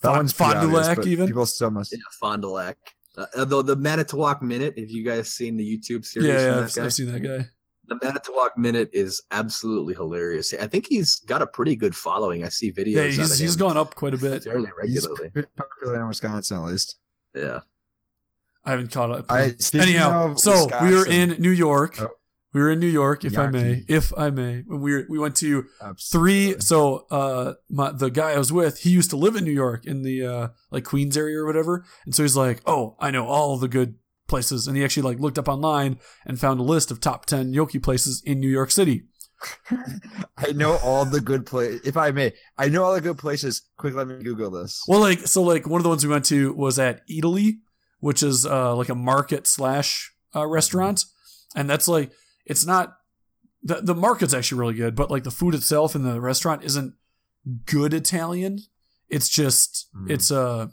That Fond- one's pretty Fond du Lac but even? People still must. Yeah, Fond du Lac. Uh, although the Manitowoc Minute, if you guys seen the YouTube series, Yeah, yeah, that I've, guy, I've seen that guy. The Manitowoc Minute is absolutely hilarious. I think he's got a pretty good following. I see videos. Yeah, out he's of he's him gone up quite a bit. fairly regularly. pretty popular in Wisconsin, at least. Yeah. I haven't caught up. I speaking Anyhow, of so we were in New York. Oh. We were in New York, if I may, if I may. We were, we went to Absolutely. three so uh my the guy i was with he used to live in new york in the uh like queens area or whatever and so he's like oh i know all the good places and he actually like looked up online and found a list of top 10 gnocchi places in new york city I know all the good places. If I may, I know all the good places. Quick, let me Google this. well like so like one of the ones we went to was Eataly which is uh like a market slash uh, restaurant and that's like it's not the, the market's actually really good but like the food itself in the restaurant isn't good italian it's just Mm. it's a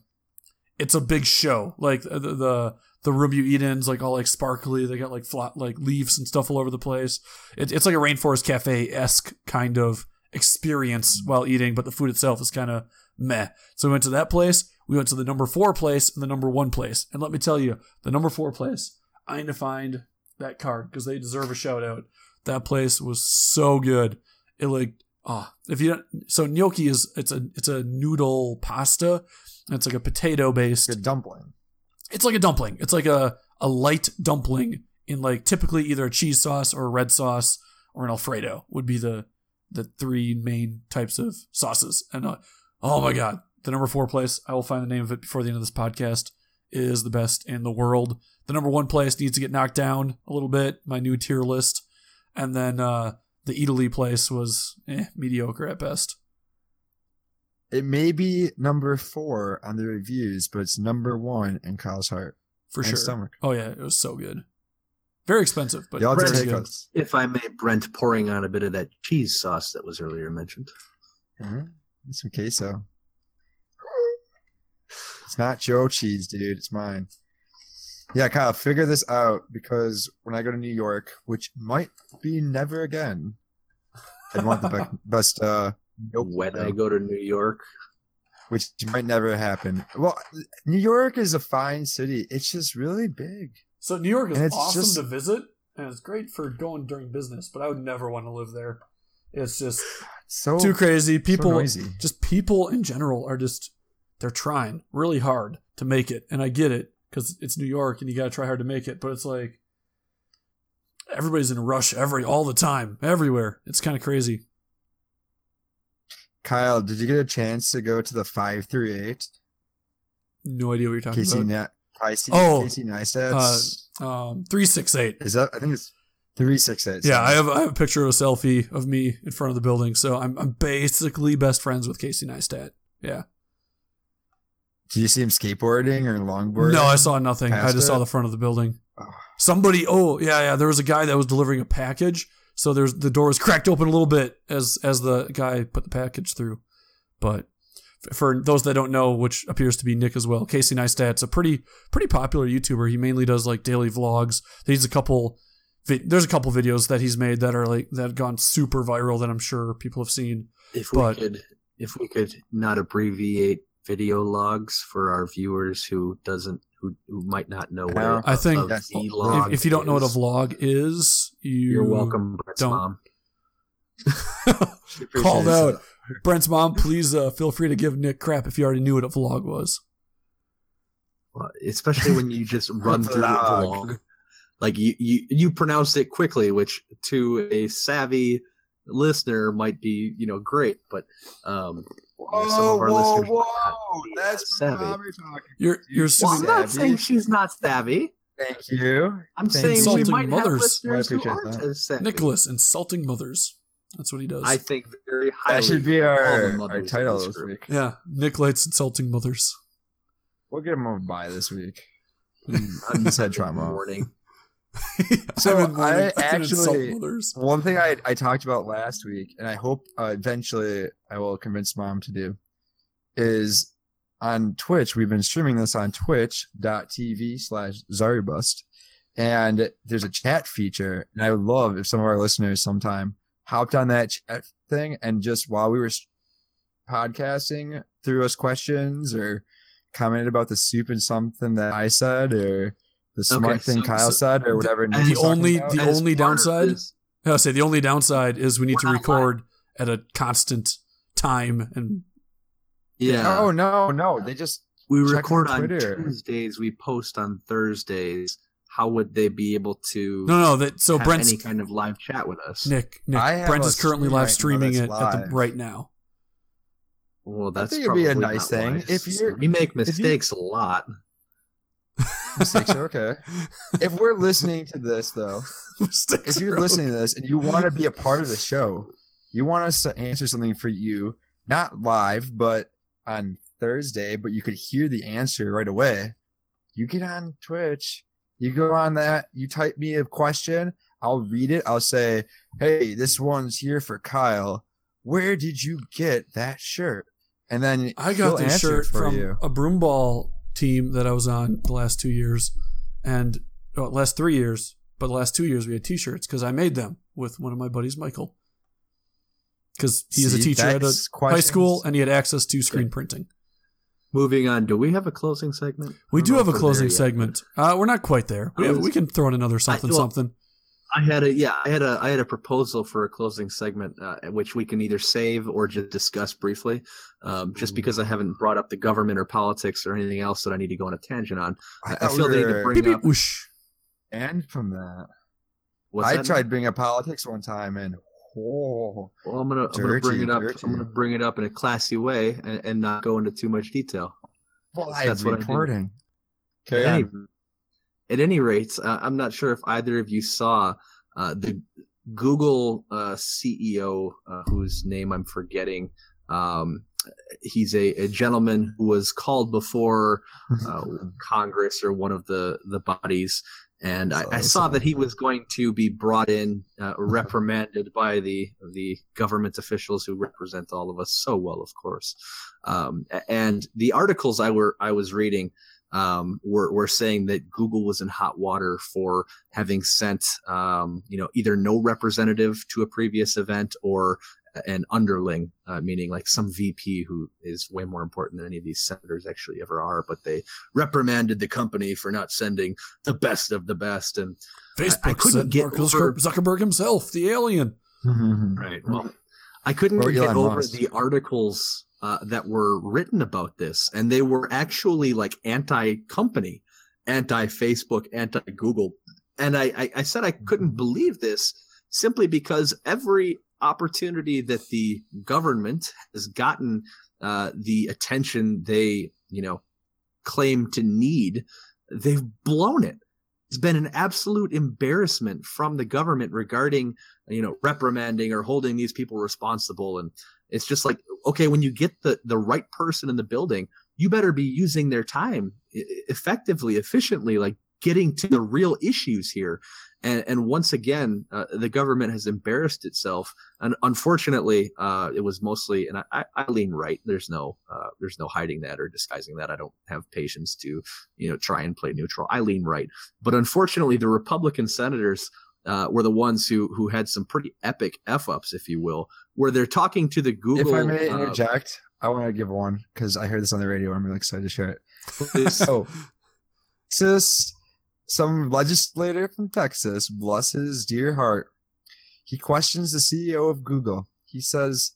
it's a big show like the, the the room you eat in's like all like sparkly. They got like flat like leaves and stuff all over the place. It, it's like a rainforest cafe-esque kind of experience while eating but the food itself is kind of meh. So we went to that place we went to the number four place and the number one place. And let me tell you the number four place i need to find that card because they deserve a shout out that place was so good. It like oh if you don't so gnocchi is it's a it's a noodle pasta. It's like a potato based dumpling. It's like a dumpling. It's like a, a light dumpling in like typically either a cheese sauce or a red sauce or an Alfredo would be the the three main types of sauces. And uh, oh my god, the number four place I will find the name of it before the end of this podcast is the best in the world. The number one place needs to get knocked down a little bit. My new tier list, and then uh, the Eataly place was eh, mediocre at best. It may be number four on the reviews, but it's number one in Kyle's heart. for and sure. stomach. Oh yeah, it was so good. Very expensive, but Y'all very take good. If I may, Brent, pouring on a bit of that cheese sauce that was earlier mentioned. Mhm. Need Some queso. It's not Joe cheese, dude. It's mine. Yeah, Kyle, figure this out because when I go to New York, which might be never again, I'd want the be- best. Uh, nope, when I go to New York, which might never happen. Well, New York is a fine city. It's just really big. So New York is awesome just- to visit, and it's great for going during business. But I would never want to live there. It's just So too crazy. so People, noisy. just people in general are just they're trying really hard to make it, and I get it because it's New York and you got to try hard to make it. But it's like everybody's in a rush every all the time, everywhere. It's kind of crazy. Kyle, did you get a chance to go to the five three eight? No idea what you're talking Casey about. Nat, Casey, Oh, Casey Neistat's. Um, three six eight. is that? I think it's three six eight. Yeah, I have I have a picture of a selfie of me in front of the building, so I'm I'm basically best friends with Casey Neistat. Yeah. Did you see him skateboarding or longboarding? No, I saw nothing. I just saw the front of the building. Oh. Somebody, oh yeah, yeah. There was a guy that was delivering a package, so there's the door was cracked open a little bit as as the guy put the package through. But for those that don't know, which appears to be Nick as well, Casey Neistat's a pretty pretty popular YouTuber. He mainly does like daily vlogs. He's a couple. There's a couple videos that he's made that are like that have gone super viral that I'm sure people have seen. if But- we could, if we could not abbreviate video logs for our viewers who doesn't, who, who might not know what Yeah. a, I think a vlog If, if you don't know what a vlog is, you you're welcome, Brent's don't- mom. Called out. Brent's mom, please uh, feel free to give Nick crap if you already knew what a vlog was. Well, especially when you just run through a Vlog. vlog. Like you, you, you pronounced it quickly, which to a savvy listener might be, you know, great. But um, Whoa, some of our whoa, listeners whoa! might not be That's as what savvy. mom you're. You're you're well, super, I'm not saying she's not savvy. Thank you. I'm Thank saying we might mothers. have listeners I who aren't that. as savvy. Nicholas insulting mothers. That's what he does. I think very highly. That should be of all the our, our title this this week. yeah, Nick likes insulting mothers. We'll get him on by this week. Mm, I'm He's had trauma. Warning. So in mourning. I actually- One thing I, I talked about last week, and I hope uh, eventually I will convince mom to do, is on Twitch. We've been streaming this on twitch.tv slash Zaribust. And there's a chat feature. And I would love if some of our listeners sometime hopped on that chat thing and just while we were podcasting threw us questions or commented about the soup and something that I said or the smart Okay, thing so- Kyle so said or whatever. Nick the only- about. the As only downside- this- I say the only downside is we need to We're record at a constant time and yeah. Oh no, no. They just we record on on Tuesdays. We post on Thursdays. How would they be able to no, no. That so have Brent's any kind of live chat with us? Nick. Nick I Brent is currently live streaming it that's at the right now. Well, that's I think it'd be a nice thing. wise. If you're- we make if you- mistakes a lot. mistakes are okay. If we're listening to this though, Mistakes if you're listening to this and you want to be a part of the show, you want us to answer something for you, not live, but on Thursday, but you could hear the answer right away. You get on Twitch, you go on that, you type me a question, I'll read it, I'll say, Hey, this one's here for Kyle. Where did you get that shirt? And then I got this shirt from you. a broomball team that I was on the last two years, and well, last three years. But the last two years we had T-shirts because I made them with one of my buddies, Michael. Because he is a teacher at a that's high school, and he had access to screen printing. Moving on. Do we have a closing segment? We do have a closing segment. Uh, we're not quite there. We, have, we can throw in another something well, something. I had a yeah, I had a I had a proposal for a closing segment, uh, which we can either save or just discuss briefly. Um, just because I haven't brought up the government or politics or anything else that I need to go on a tangent on. I, I feel we the need to bring Beep, beep, up. whoosh. banned from that. What's I that? tried bringing up politics one time and oh, Well, I'm gonna I'm gonna bring it up. dirty. I'm gonna bring it up in a classy way and, and not go into too much detail. live That's what I do. reporting. Okay, at any rate, uh, I'm not sure if either of you saw uh, the Google uh, CEO, uh, whose name I'm forgetting, Um, he's a, a, gentleman who was called before uh, Congress or one of the the bodies, and I, I, saw that he was going to be brought in, uh, reprimanded by the the government officials who represent all of us. So well, of course. Um, and the articles I were I was reading um, were, were saying that Google was in hot water for having sent, um, you know, either no representative to a previous event or an underling, uh, meaning like some VP who is way more important than any of these senators actually ever are. But they reprimanded the company for not sending the best of the best. And Facebook I, I couldn't get Mark over Zuckerberg himself, the alien. right. Well, I couldn't or get Elon over Musk. the articles uh, that were written about this, and they were actually like anti-company, anti-Facebook, anti-Google. And I, I, I said I couldn't believe this simply because every opportunity that the government has gotten uh, the attention they, you know, claim to need, they've blown it. It's been an absolute embarrassment from the government regarding, you know, reprimanding or holding these people responsible. And it's just like, okay, when you get the the right person in the building, you better be using their time effectively, efficiently, like getting to the real issues here. And, and once again, uh, the government has embarrassed itself. And unfortunately, uh, it was mostly, and I, I lean right. There's no, uh, there's no hiding that or disguising that. I don't have patience to, you know, try and play neutral. I lean right. But unfortunately, the Republican senators, uh, were the ones who who had some pretty epic f ups, if you will, where they're talking to the Google. If I may uh, interject, I want to give one because I heard this on the radio. I'm really excited to share it. so, sis some legislator from Texas, bless his dear heart, he questions the CEO of Google. He says,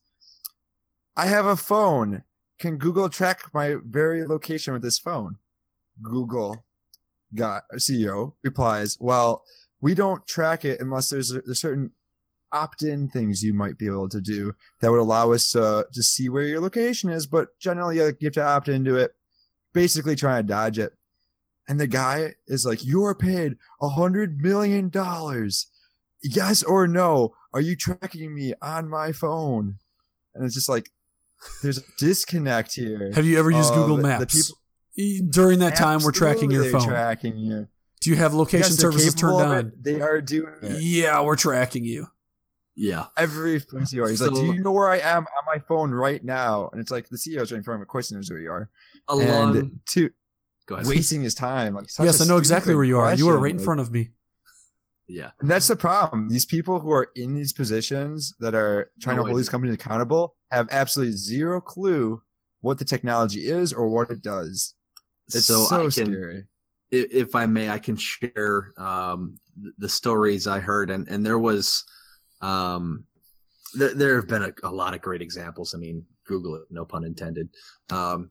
I have a phone. Can Google track my very location with this phone? Google got CEO replies, Well, we don't track it unless there's, a, there's certain opt-in things you might be able to do that would allow us to, to see where your location is, but generally you have to opt into it. Basically trying to dodge it and the guy is like, "You're paid a hundred million dollars. Yes or no? Are you tracking me on my phone?" And it's just like, there's a disconnect here. Have you ever used Google Maps? People, During that time, we're tracking your phone. Tracking you. Do you have location yes, services turned on? They are doing it. Yeah, we're tracking you. Yeah. Every place you are. He's so, like, Do you know where I am on my phone right now? And it's like the CEO's right in front of me. Of course he knows where you are. Along, and two Go ahead. wasting his time. Like, yes, I know exactly where you are. You are right in like, front of me. Yeah. And that's the problem. These people who are in these positions that are trying no to hold these companies accountable have absolutely zero clue what the technology is or what it does. It's so, so can, scary. If I may, I can share um, the stories I heard, and and there was, um, there, there have been a, a lot of great examples. I mean, Google it, no pun intended, because um,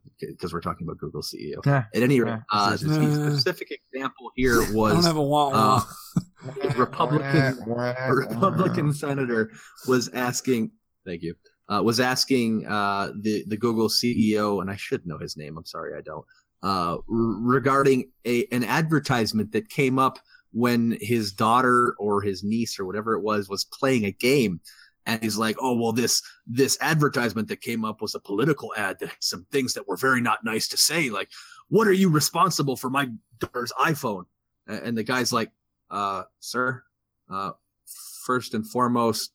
we're talking about Google CEO. Yeah. At any rate, uh, the specific example here was I don't have a wah uh, Republican Republican senator was asking. Thank you. Uh, was asking uh, the the Google CEO, and I should know his name. I'm sorry, I don't. Uh, regarding a an advertisement that came up when his daughter or his niece or whatever it was was playing a game and he's like, "Oh well, this this advertisement that came up was a political ad that had some things that were very not nice to say. Like, what are you responsible for my daughter's iPhone?" And the guy's like, "Uh, sir, uh, first and foremost,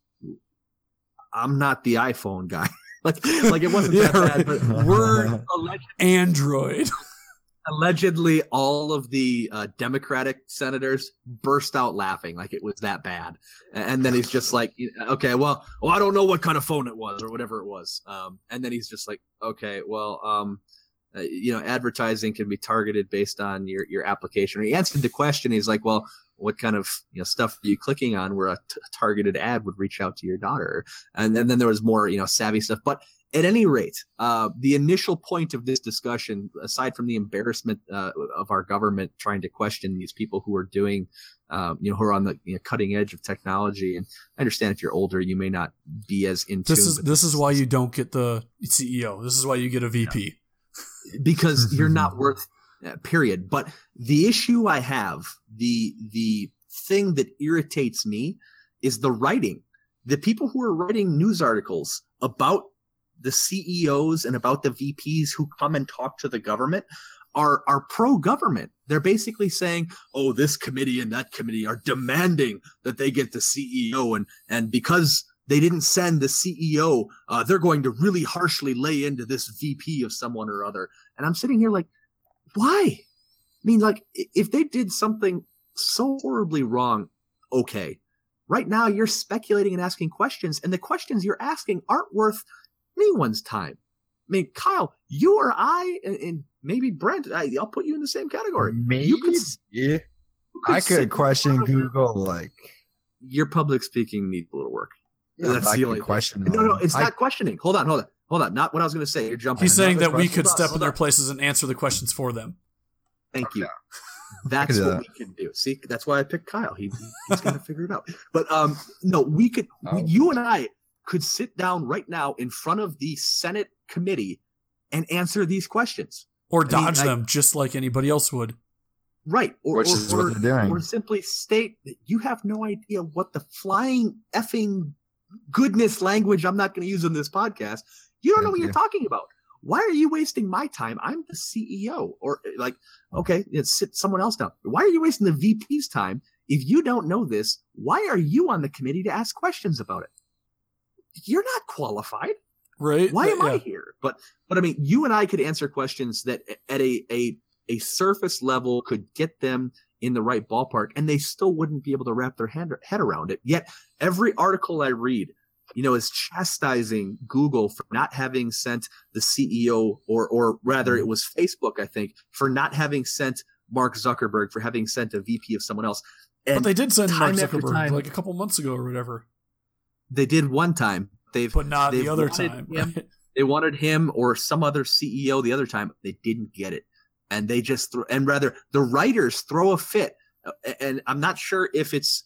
I'm not the iPhone guy." like, like it wasn't yeah, that bad, but we're Android allegedly all of the uh, democratic senators burst out laughing like it was that bad. And then he's just like okay well well i don't know what kind of phone it was or whatever it was. Um, and then he's just like okay well um, uh, you know advertising can be targeted based on your your application. He answered the question. He's like well what kind of you know stuff are you clicking on where a t- targeted ad would reach out to your daughter? And, and then there was more you know savvy stuff. But at any rate, uh, the initial point of this discussion, aside from the embarrassment uh, of our government trying to question these people who are doing, um, you know, who are on the you know, cutting edge of technology, and I understand if you're older, you may not be as in this Is, this is why you don't get the CEO. This is why you get a VP. Yeah. Because you're not worth. Uh, period. But the issue I have, the the thing that irritates me, is the writing. The people who are writing news articles about the CEOs and about the VPs who come and talk to the government are are pro government. They're basically saying, "Oh, this committee and that committee are demanding that they get the CEO, and and because they didn't send the CEO, uh, they're going to really harshly lay into this VP of someone or other." And I'm sitting here like, why? I mean, like, if they did something so horribly wrong, okay. Right now, you're speculating and asking questions, and the questions you're asking aren't worth anyone's time. I mean, Kyle, you or I, and, and maybe Brent, I, will put you in the same category. Maybe you could, yeah. you could I could question in front of your- Google like Your public speaking needs a little work. yeah, That's the only question. No, no, it's I- not questioning. Hold on, hold on, hold on. Not what I was going to say. You're jumping. He's saying Another that we could step in their places and answer the questions for them. Thank you. That's what that. we can do. See, that's why I picked Kyle. He, he's going to figure it out. But um, no, we could. Oh. You and I could sit down right now in front of the Senate committee and answer these questions. Or I mean, dodge I- them just like anybody else would. Right. Or, Which or, is or, what they're doing. or simply state that you have no idea what the flying effing goodness language I'm not going to use in this podcast. You don't know what you. you're talking about. Why are you wasting my time? I'm the CEO. Or eh, like, okay, it's sit someone else down. Why are you wasting the VP's time? If you don't know this, why are you on the committee to ask questions about it? You're not qualified Right? why am Yeah. I here? But but I mean, you and I could answer questions that at a a a surface level could get them in the right ballpark, and they still wouldn't be able to wrap their hand, head around it. Yet every article I read, you know, is chastising Google for not having sent the CEO, or or rather, it mm-hmm. was Facebook, I think, for not having sent Mark Zuckerberg for having sent a VP of someone else. And But they did send Mark Zuckerberg time- like a couple months ago or whatever. They did one time. They've But not the They've other time. him- right? they wanted him or some other CEO the other time. They didn't get it, and they just throw, and rather the writers throw a fit. Uh, And I'm not sure if it's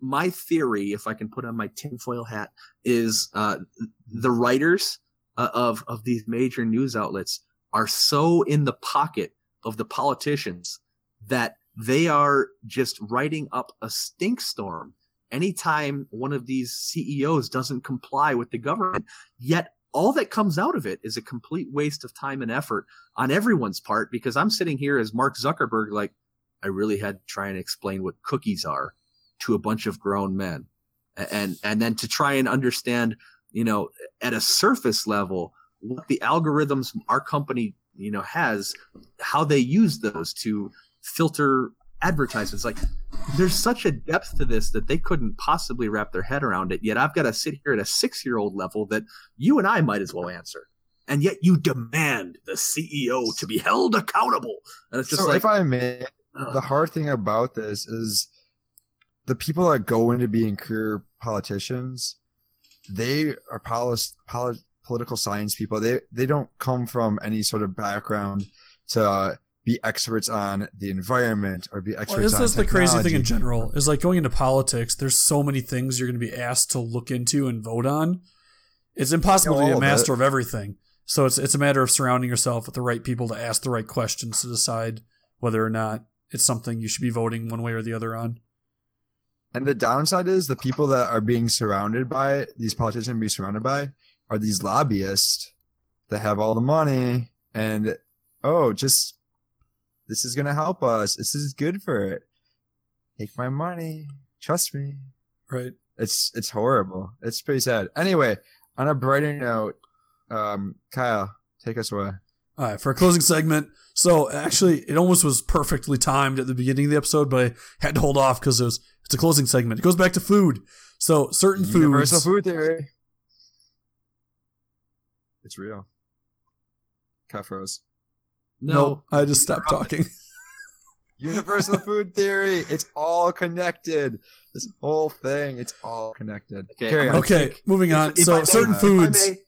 my theory, if I can put on my tinfoil hat, is uh, the writers uh, of of these major news outlets are so in the pocket of the politicians that they are just writing up a stink storm anytime one of these CEOs doesn't comply with the government. Yet all that comes out of it is a complete waste of time and effort on everyone's part because I'm sitting here as Mark Zuckerberg, like, I really had to try and explain what cookies are to a bunch of grown men. And and then to try and understand, you know, at a surface level, what the algorithms our company, you know, has, how they use those to filter advertisements. Like there's such a depth to this that they couldn't possibly wrap their head around it. Yet I've got to sit here at a six year old level that you and I might as well answer. And yet you demand the CEO to be held accountable. And it's just so like, if I may, the hard thing about this is the people that go into being career politicians, they are polis, poli- political science people. They they don't come from any sort of background to uh, be experts on the environment or be experts Well, this on is the crazy thing in general. Is like going into politics. There's so many things you're going to be asked to look into and vote on. It's impossible to be a master it. of everything. So it's it's a matter of surrounding yourself with the right people to ask the right questions to decide whether or not it's something you should be voting one way or the other on. And the downside is the people that are being surrounded by these politicians being surrounded by are these lobbyists that have all the money and oh, just this is gonna help us. This is good for it. Take my money. Trust me. Right. It's it's horrible. It's pretty sad. Anyway, on a brighter note, um, Kyle, take us away. All right, for a closing segment. So actually, it almost was perfectly timed at the beginning of the episode, but I had to hold off because it was it's a closing segment. It goes back to food. So certain Universal foods. Universal food theory. It's real. Kyle froze. No, No, I just stopped talking. Universal food theory. It's all connected. This whole thing, it's all connected. Okay, Carry on. Okay, take- moving on. If- if so may- certain if foods. If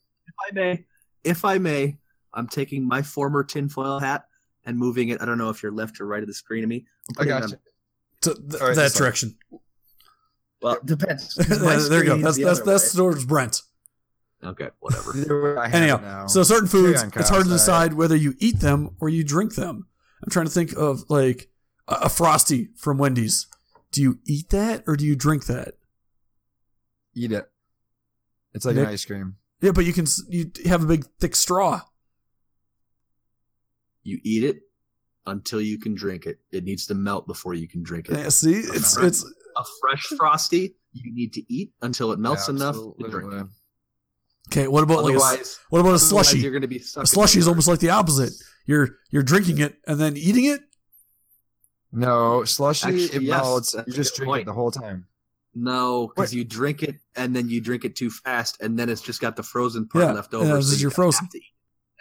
I may, if I may, if I may, I'm taking my former tinfoil hat and moving it. I don't know if you're left or right of the screen of me. I'm I got on- you. to th- All right, that direction. Well, depends. there you go. screen's That's the that's other that's towards Brent. Okay. Whatever. Either way, I have Anyhow, so certain foods, on, it's hard to sorry. decide whether you eat them or you drink them. I'm trying to think of like a, a frosty from Wendy's. Do you eat that or do you drink that? eat it. It's like Nick? an ice cream. Yeah, but you can you have a big thick straw. You eat it until you can drink it. It needs to melt before you can drink it. Yeah, see, it's Right. it's A fresh frosty, you need to eat until it melts Yeah, enough to absolutely. drink. Okay. What about like a, s- Otherwise, what about a slushy? you're going to be A slushy is almost like the opposite. You're you're drinking it and then eating it. No, slushy, Actually, it yes, melts. You just drink point. it the whole time. No, because you drink it and then you drink it too fast, and then it's just got the frozen part Yeah, left over. yeah, this so is you your have frozen. to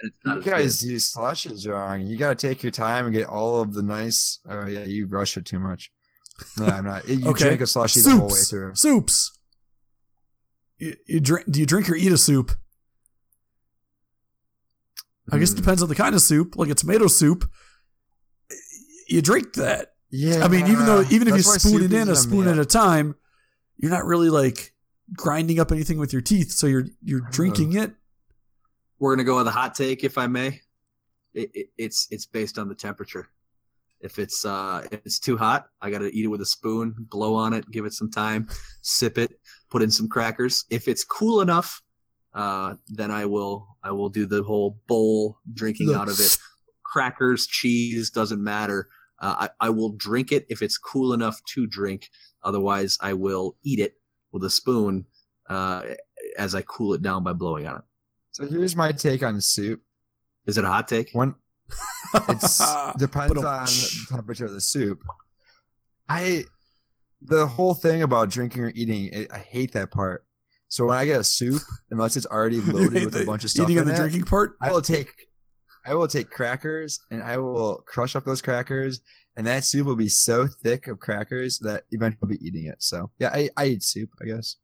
and it's not You as good. guys do slushes wrong. You got to take your time and get all of the nice. Oh yeah, you rush it too much. No, I'm not. You Okay. drink a slushy the whole way through. Soups. You, you drink? Do you drink or eat a soup? I guess it Hmm. depends on the kind of soup. Like a tomato soup, you drink that. Yeah, I mean, even though even if you spoon it in a spoon meal. at a time, you're not really like grinding up anything with your teeth. So you're you're drinking it. We're gonna go with a hot take, if I may. It, it, it's it's based on the temperature. If it's uh if it's too hot, I gotta eat it with a spoon, blow on it, give it some time, sip it, put in some crackers. If it's cool enough, uh, then I will I will do the whole bowl drinking The- out of it. Crackers, cheese doesn't matter. Uh, I I will drink it if it's cool enough to drink. Otherwise, I will eat it with a spoon uh, as I cool it down by blowing on it. So here's my take on soup. Is it a hot take? One. it's depends on the temperature of the soup. I the whole thing about drinking or eating, it, I hate that part. So when I get a soup, unless it's already loaded with a bunch of stuff eating in on the it, drinking part. I will take I will take crackers and I will crush up those crackers and that soup will be so thick of crackers that eventually I'll be eating it. So yeah, I, I eat soup, I guess.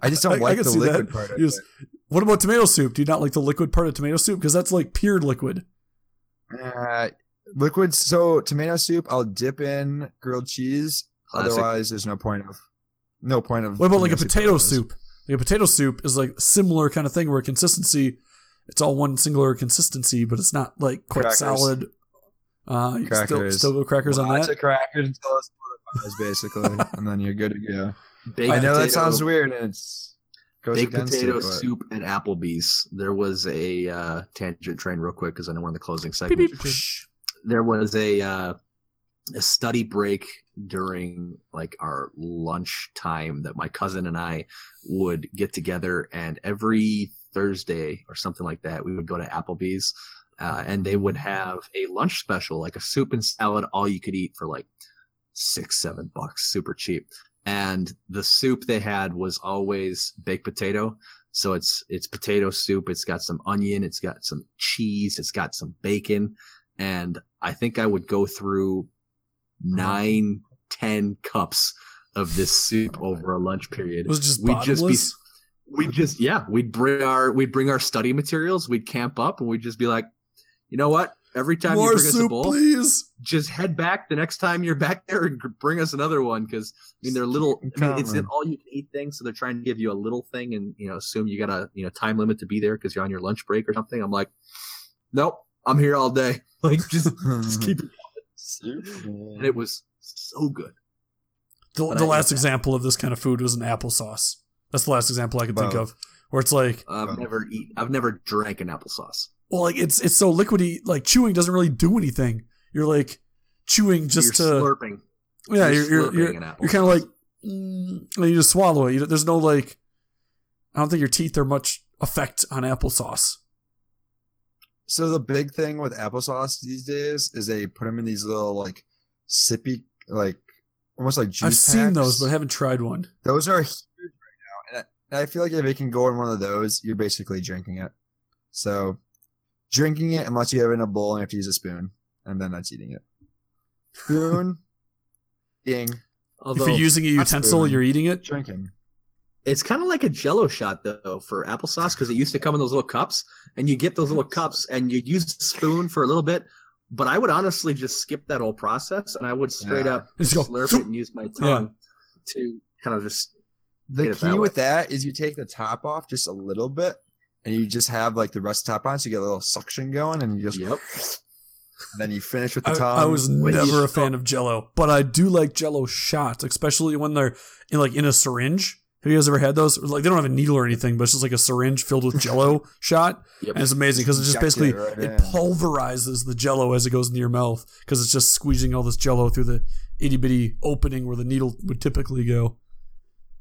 I just don't I like can the see that. liquid part of You it. just- What about tomato soup? Do you not like the liquid part of tomato soup? Because that's like pure liquid. Uh, liquid so tomato soup I'll dip in grilled cheese. Classic. Otherwise there's no point of no point of What about like a potato otherwise. soup? Like a potato soup is like similar kind of thing where consistency, it's all one singular consistency, but it's not like quite Crackers. solid. Uh, you still, Crackers. still go crackers on Lots that. of crackers until it's solidifies, basically, and then you're good to go. Baked I know that sounds weird, and it's goes Baked potato it, but soup at Applebee's. There was a uh, tangent train real quick because I know we're in the closing segment. beep, psh. There was a uh, a study break during like our lunch time that my cousin and I would get together, and every Thursday or something like that, we would go to Applebee's, uh, and they would have a lunch special, like a soup and salad, all you could eat for like six, seven bucks, super cheap. And the soup they had was always baked potato. So it's it's potato soup. It's got some onion. It's got some cheese. It's got some bacon. And I think I would go through nine, ten cups of this soup over a lunch period. It was just We'd just be we just yeah we'd bring our we'd bring our study materials we'd camp up and we'd just be like you know what? Every time More you bring us a bowl please. just head back the next time you're back there and bring us another one because i mean they're little I mean, it's an all you can eat thing so they're trying to give you a little thing and you know assume you got a you know time limit to be there because you're on your lunch break or something. I'm like nope i'm here all day. Like just, just keep it soup. and it was so good The, the last hate that. example of this kind of food was an applesauce. That's the last example I could think Both. of, where it's like, i've never eat i've never drank an applesauce well, like it's it's so liquidy. Like chewing doesn't really do anything. You're like chewing just you're to slurping yeah. you're You're you're slurping you're, an you're kind of like mm, and you just swallow it. You, there's no like. I don't think your teeth are much effect on applesauce. So the big thing with applesauce these days is they put them in these little like sippy, like almost like juice. I've seen those, but I haven't tried one. those are huge right now, and I, and I feel like if it can go in one of those, you're basically drinking it. So drinking it unless you have it in a bowl and you have to use a spoon, and then that's eating it. Spoon, ding, Although if you're using a utensil, you're eating it. drinking. It's kind of like a Jello shot though for applesauce because it used to come in those little cups, and you get those little cups and you use a spoon for a little bit. But I would honestly just skip that whole process, and I would straight Yeah. up Just go, slurp it and use my tongue to kind of just. The Get it key that with that is you take the top off just a little bit, and you just have like the rest top on, so you get a little suction going, and you just Yep. then you finish with the I, tongue. I was Wait, never a fan of Jello, but I do like Jello shots, especially when they're in like in a syringe Have you guys ever had those? Like they don't have a needle or anything, but it's just like a syringe filled with Jello shot, Yep. and it's amazing because it just Inject basically it right it in. pulverizes the Jello as it goes into your mouth because it's just squeezing all this Jello through the itty bitty opening where the needle would typically go.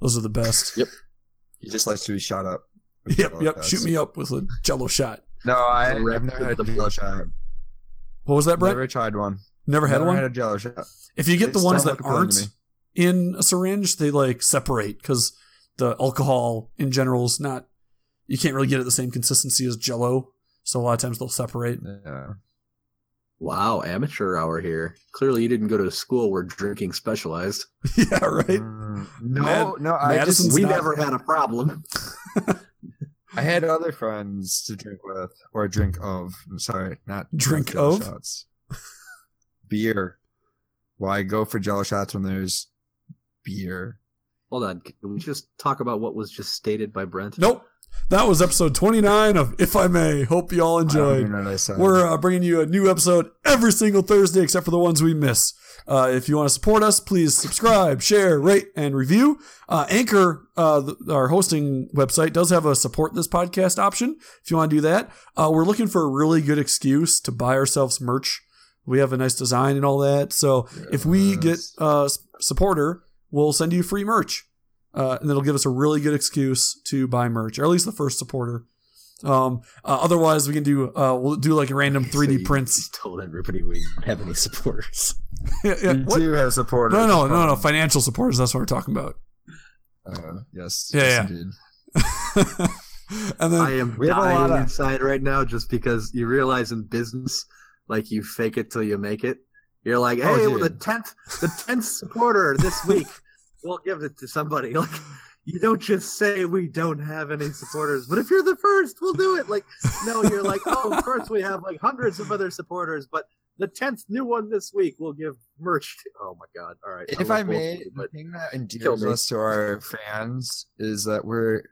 Those are the best. Yep. He just likes to be shot up. Yep, Jello yep. shots. Shoot me up with a Jello shot. No, I, I've never to had a Jello shot. What was that, Brett? Never tried one. Never, had never one. had a Jello shot. if you get They the ones that look appealing to aren't in a syringe, they like separate because the alcohol in general is not. You can't really get it the same consistency as Jello, so a lot of times they'll separate. Yeah. Wow, amateur hour here. Clearly, you didn't go to a school where drinking specialized. yeah, right. Mm, no, Mad- no. I Madison's just we not- never had a problem. I had other friends to drink with or drink of. I'm sorry, not Drink of? shots. beer. Why go for Jello shots when there's beer? Hold on, can we just talk about what was just stated by Brent? Nope. That was episode 29 of If I May. Hope you all enjoyed. even know what I. We're uh, bringing you a new episode every single Thursday, except for the ones we miss. Uh, if you want to support us, please subscribe, share, rate, and review. Uh, Anchor, uh, th- our hosting website, does have a support this podcast option. If you want to do that, uh, we're looking for a really good excuse to buy ourselves merch. We have a nice design and all that. So if we get a a s- supporter, we'll send you free merch. Uh, and it'll give us a really good excuse to buy merch, or at least the first supporter. Um, uh, otherwise, we can do uh, we'll do like random 3D So you prints. just told everybody we have any supporters. yeah, yeah. we What? do have supporters. No, no, no, no. Financial supporters. That's what we're talking about. Uh, yes. Yeah, yes, yeah. indeed. and then I am We have a lot dying of- inside right now just because you realize in business, like you fake it till you make it. You're like, Oh, hey, dude. well, the tenth, the tenth supporter this week, we'll give it to somebody. Like, you don't just say we don't have any supporters, but if you're the first, we'll do it. Like, no, you're like, oh, of course we have like hundreds of other supporters, but the tenth new one this week, we'll give merch. To. Oh my god! All right, If love I may, you, the but thing that Kill endears me. us to our fans is that we're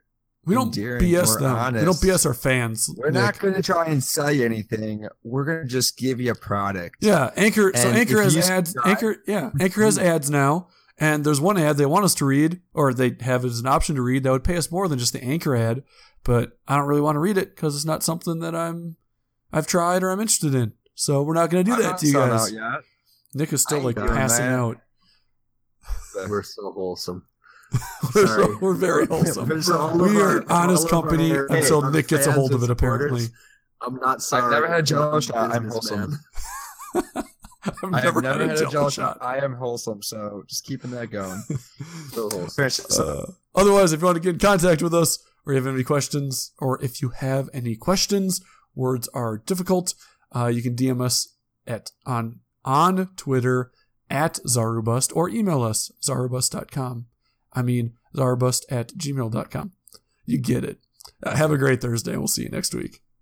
we don't endearing, BS we're them. We don't honest. BS our fans. we're not going to try and sell you anything. We're going to just give you a product. Yeah, Anchor. so Anchor has ads. subscribe- Anchor, yeah, Anchor has ads now, and there's one ad they want us to read, or they have as an option to read that would pay us more than just the Anchor ad. But I don't really want to read it because it's not something that I'm, I've tried or I'm interested in. So we're not going to do I'm that to you guys. out yet. Nick is still I like passing that. out. we're so wholesome. We're, so, we're very wholesome. we are an honest for all of company our- until Nick gets a hold of it. Apparently, I'm not sorry. never had a Jell-O I'm shot. I'm wholesome. I've I have never, never had, had a Jello Jello shot. shot. I am wholesome, so just keeping that going. So wholesome. Finish this up. Uh, otherwise, if you want to get in contact with us or you have any questions, or if you have any questions, words are difficult, uh, you can DM us at on on Twitter at Zarubust or email us zarubust.com. I mean zarubust at gmail.com. You get it. Uh, have a great Thursday. We'll see you next week.